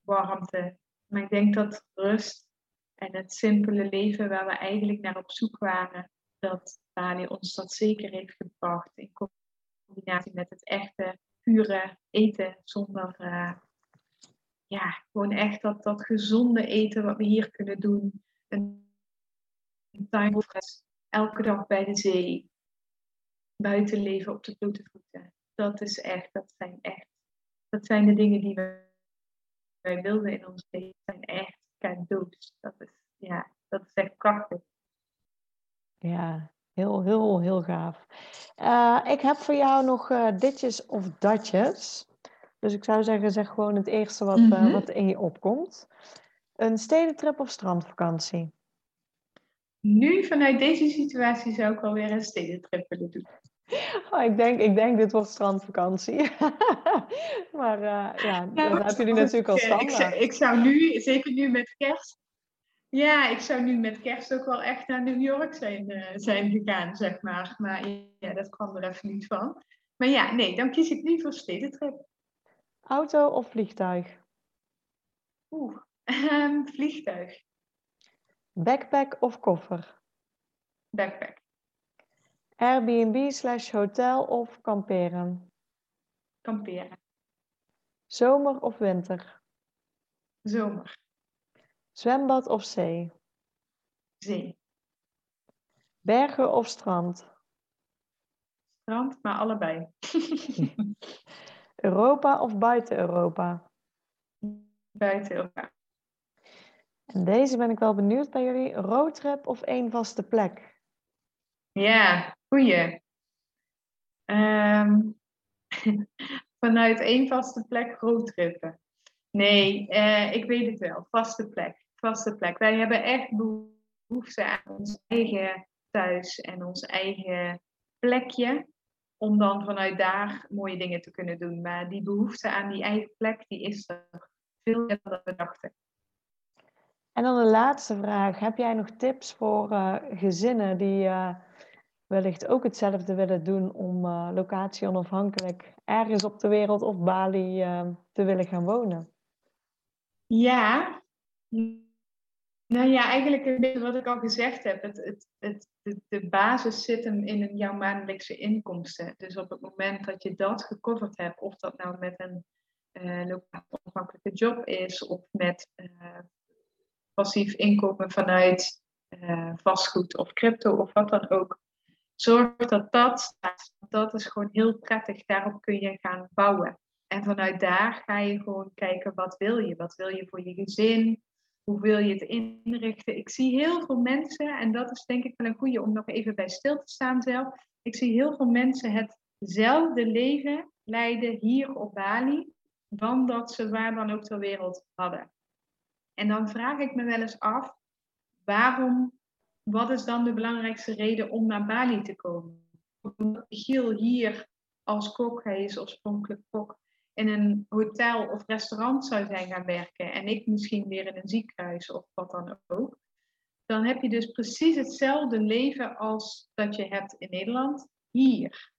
warmte. Maar ik denk dat rust en het simpele leven waar we eigenlijk naar op zoek waren, dat Bali ons dat zeker heeft gebracht. In combinatie met het echte, pure eten zonder, uh, ja, gewoon echt dat, dat gezonde eten wat we hier kunnen doen. Een, een tuin, elke dag bij de zee, buiten leven op de blote voeten. Dat is echt, dat zijn echt, dat zijn de dingen die wij wilden in ons leven. Dat zijn echt cadeaus. Dat is, ja, dat is echt prachtig. Ja, heel, heel, heel gaaf. Uh, ik heb voor jou nog uh, ditjes of datjes. Dus ik zou zeggen, zeg gewoon het eerste wat, mm -hmm. uh, wat in je opkomt. Een stedentrip of strandvakantie? Nu, vanuit deze situatie, zou ik alweer een stedentrip willen doen. Oh, ik, denk, ik denk, dit wordt strandvakantie. maar uh, ja, nou, dat heb je natuurlijk al standaard. Ik zou, ik zou nu, zeker nu met kerst, ja, ik zou nu met kerst ook wel echt naar New York zijn, uh, zijn gegaan, zeg maar. Maar ja, dat kwam er even niet van. Maar ja, nee, dan kies ik nu voor stedentrip. Auto of vliegtuig? Oeh, um, vliegtuig. Backpack of koffer? Backpack. Airbnb slash hotel of kamperen? Kamperen. Zomer of winter? Zomer. Zwembad of zee? Zee. Bergen of strand? Strand, maar allebei. Europa of buiten Europa? Buiten Europa. En deze ben ik wel benieuwd bij jullie. Roadtrip of één vaste plek? Ja, goeie. Ehm, vanuit één vaste plek roadtrippen. Nee, eh, ik weet het wel. Vaste plek. Vaste plek. Wij hebben echt behoefte aan ons eigen thuis en ons eigen plekje. Om dan vanuit daar mooie dingen te kunnen doen. Maar die behoefte aan die eigen plek, die is er veel meer dan we dachten. En dan de laatste vraag. Heb jij nog tips voor uh, gezinnen die uh, wellicht ook hetzelfde willen doen om uh, locatie onafhankelijk ergens op de wereld of Bali te willen gaan wonen? Ja, nou ja, eigenlijk een wat ik al gezegd heb. Het, het, het, de, basis zit hem in jouw maandelijkse inkomsten. Dus op het moment dat je dat gecoverd hebt, of dat nou met een uh, onafhankelijke job is, of met passief inkomen vanuit vastgoed of crypto of wat dan ook, zorg dat dat staat. Dat is gewoon heel prettig. Daarop kun je gaan bouwen. En vanuit daar ga je gewoon kijken, wat wil je? Wat wil je voor je gezin? Hoe wil je het inrichten? Ik zie heel veel mensen, en dat is denk ik wel een goede om nog even bij stil te staan zelf. Ik zie heel veel mensen hetzelfde leven leiden hier op Bali, dan dat ze waar dan ook ter wereld hadden. En dan vraag ik me wel eens af, waarom, wat is dan de belangrijkste reden om naar Bali te komen? Omdat Giel hier als kok, hij is oorspronkelijk kok, in een hotel of restaurant zou zijn gaan werken en ik misschien weer in een ziekenhuis of wat dan ook, dan heb je dus precies hetzelfde leven als dat je hebt in Nederland hier.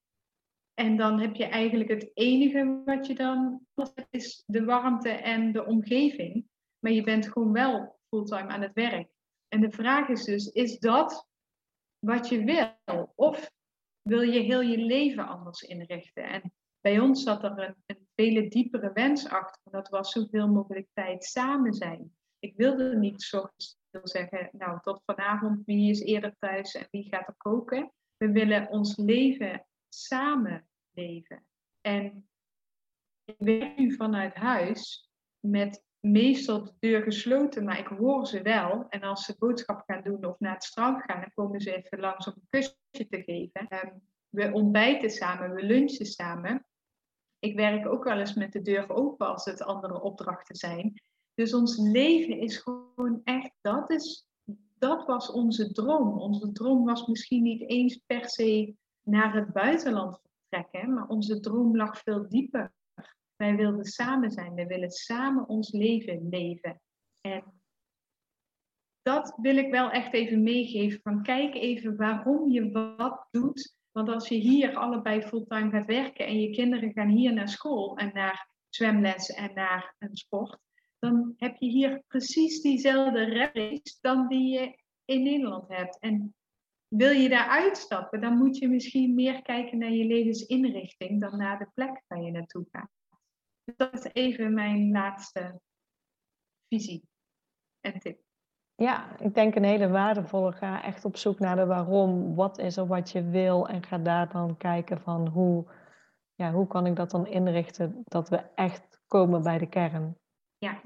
En dan heb je eigenlijk het enige wat je dan is de warmte en de omgeving. Maar je bent gewoon wel fulltime aan het werk. En de vraag is dus, is dat wat je wil? Of wil je heel je leven anders inrichten? En bij ons zat er een, een diepere wens achter. Dat was zoveel mogelijk tijd samen zijn. Ik wilde niet zo zeggen, nou tot vanavond, wie is eerder thuis en wie gaat er koken. We willen ons leven samen leven. En ik werk nu vanuit huis met meestal de deur gesloten, maar ik hoor ze wel. En als ze boodschap gaan doen of naar het strand gaan, dan komen ze even langs om een kusje te geven. Ehm, we ontbijten samen, we lunchen samen ik werk ook wel eens met de deur open als het andere opdrachten zijn. Dus ons leven is gewoon echt, dat, is, dat was onze droom. Onze droom was misschien niet eens per se naar het buitenland vertrekken, maar onze droom lag veel dieper. Wij wilden samen zijn, wij willen samen ons leven leven. En dat wil ik wel echt even meegeven. Van kijk even waarom je wat doet want als je hier allebei fulltime gaat werken en je kinderen gaan hier naar school en naar zwemles en naar een sport, dan heb je hier precies diezelfde race dan die je in Nederland hebt. En wil je daar uitstappen, dan moet je misschien meer kijken naar je levensinrichting dan naar de plek waar je naartoe gaat. Dus dat is even mijn laatste visie en tip. Ja, ik denk een hele waardevolle. Ga echt op zoek naar de waarom. Wat is er wat je wil? En ga daar dan kijken van hoe, ja, hoe kan ik dat dan inrichten dat we echt komen bij de kern. Ja,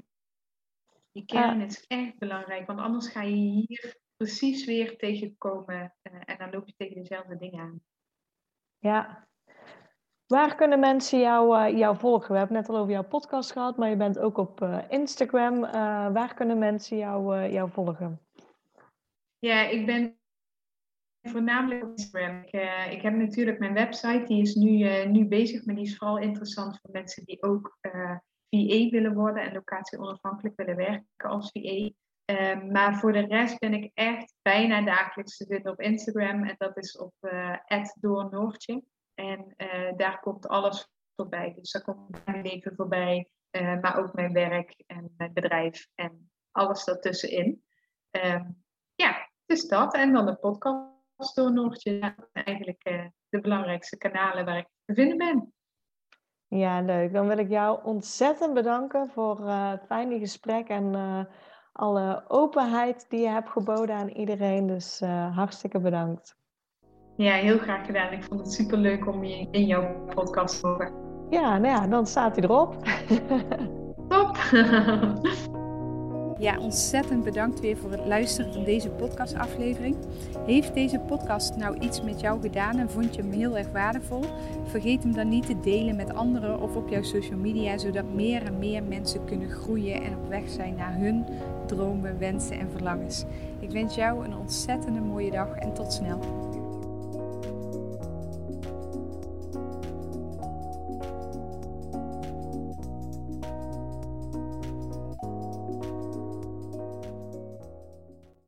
die kern is echt belangrijk. Want anders ga je hier precies weer tegenkomen. Uh, en dan loop je tegen dezelfde dingen aan. Ja, Waar kunnen mensen jou, uh, jou volgen? We hebben het net al over jouw podcast gehad, maar je bent ook op uh, Instagram. Uh, waar kunnen mensen jou, jou volgen? Ja, ik ben voornamelijk op Instagram. Ik, ik, heb natuurlijk mijn website, die is nu, nu bezig, maar die is vooral interessant voor mensen die ook VA willen worden en locatie onafhankelijk willen werken als VA. Ehm, maar voor de rest ben ik echt bijna dagelijks te vinden op Instagram en dat is op uh, doornoortje. En uh, daar komt alles voorbij. Dus daar komt mijn leven voorbij, uh, maar ook mijn werk en mijn bedrijf en alles daartussenin. Uh, ja, dus dat. En dan de podcast door Noortje. Eigenlijk uh, de belangrijkste kanalen waar ik te vinden ben. Ja, leuk. Dan wil ik jou ontzettend bedanken voor het fijne gesprek en alle openheid die je hebt geboden aan iedereen. Dus hartstikke bedankt. Ja, heel graag gedaan. Ik vond het super leuk om je in jouw podcast te horen. Ja, nou ja, dan staat hij erop. Top! Ja, ontzettend bedankt weer voor het luisteren van deze podcastaflevering. Heeft deze podcast nou iets met jou gedaan en vond je hem heel erg waardevol? Vergeet hem dan niet te delen met anderen of op jouw social media, zodat meer en meer mensen kunnen groeien en op weg zijn naar hun dromen, wensen en verlangens. Ik wens jou een ontzettende mooie dag en tot snel.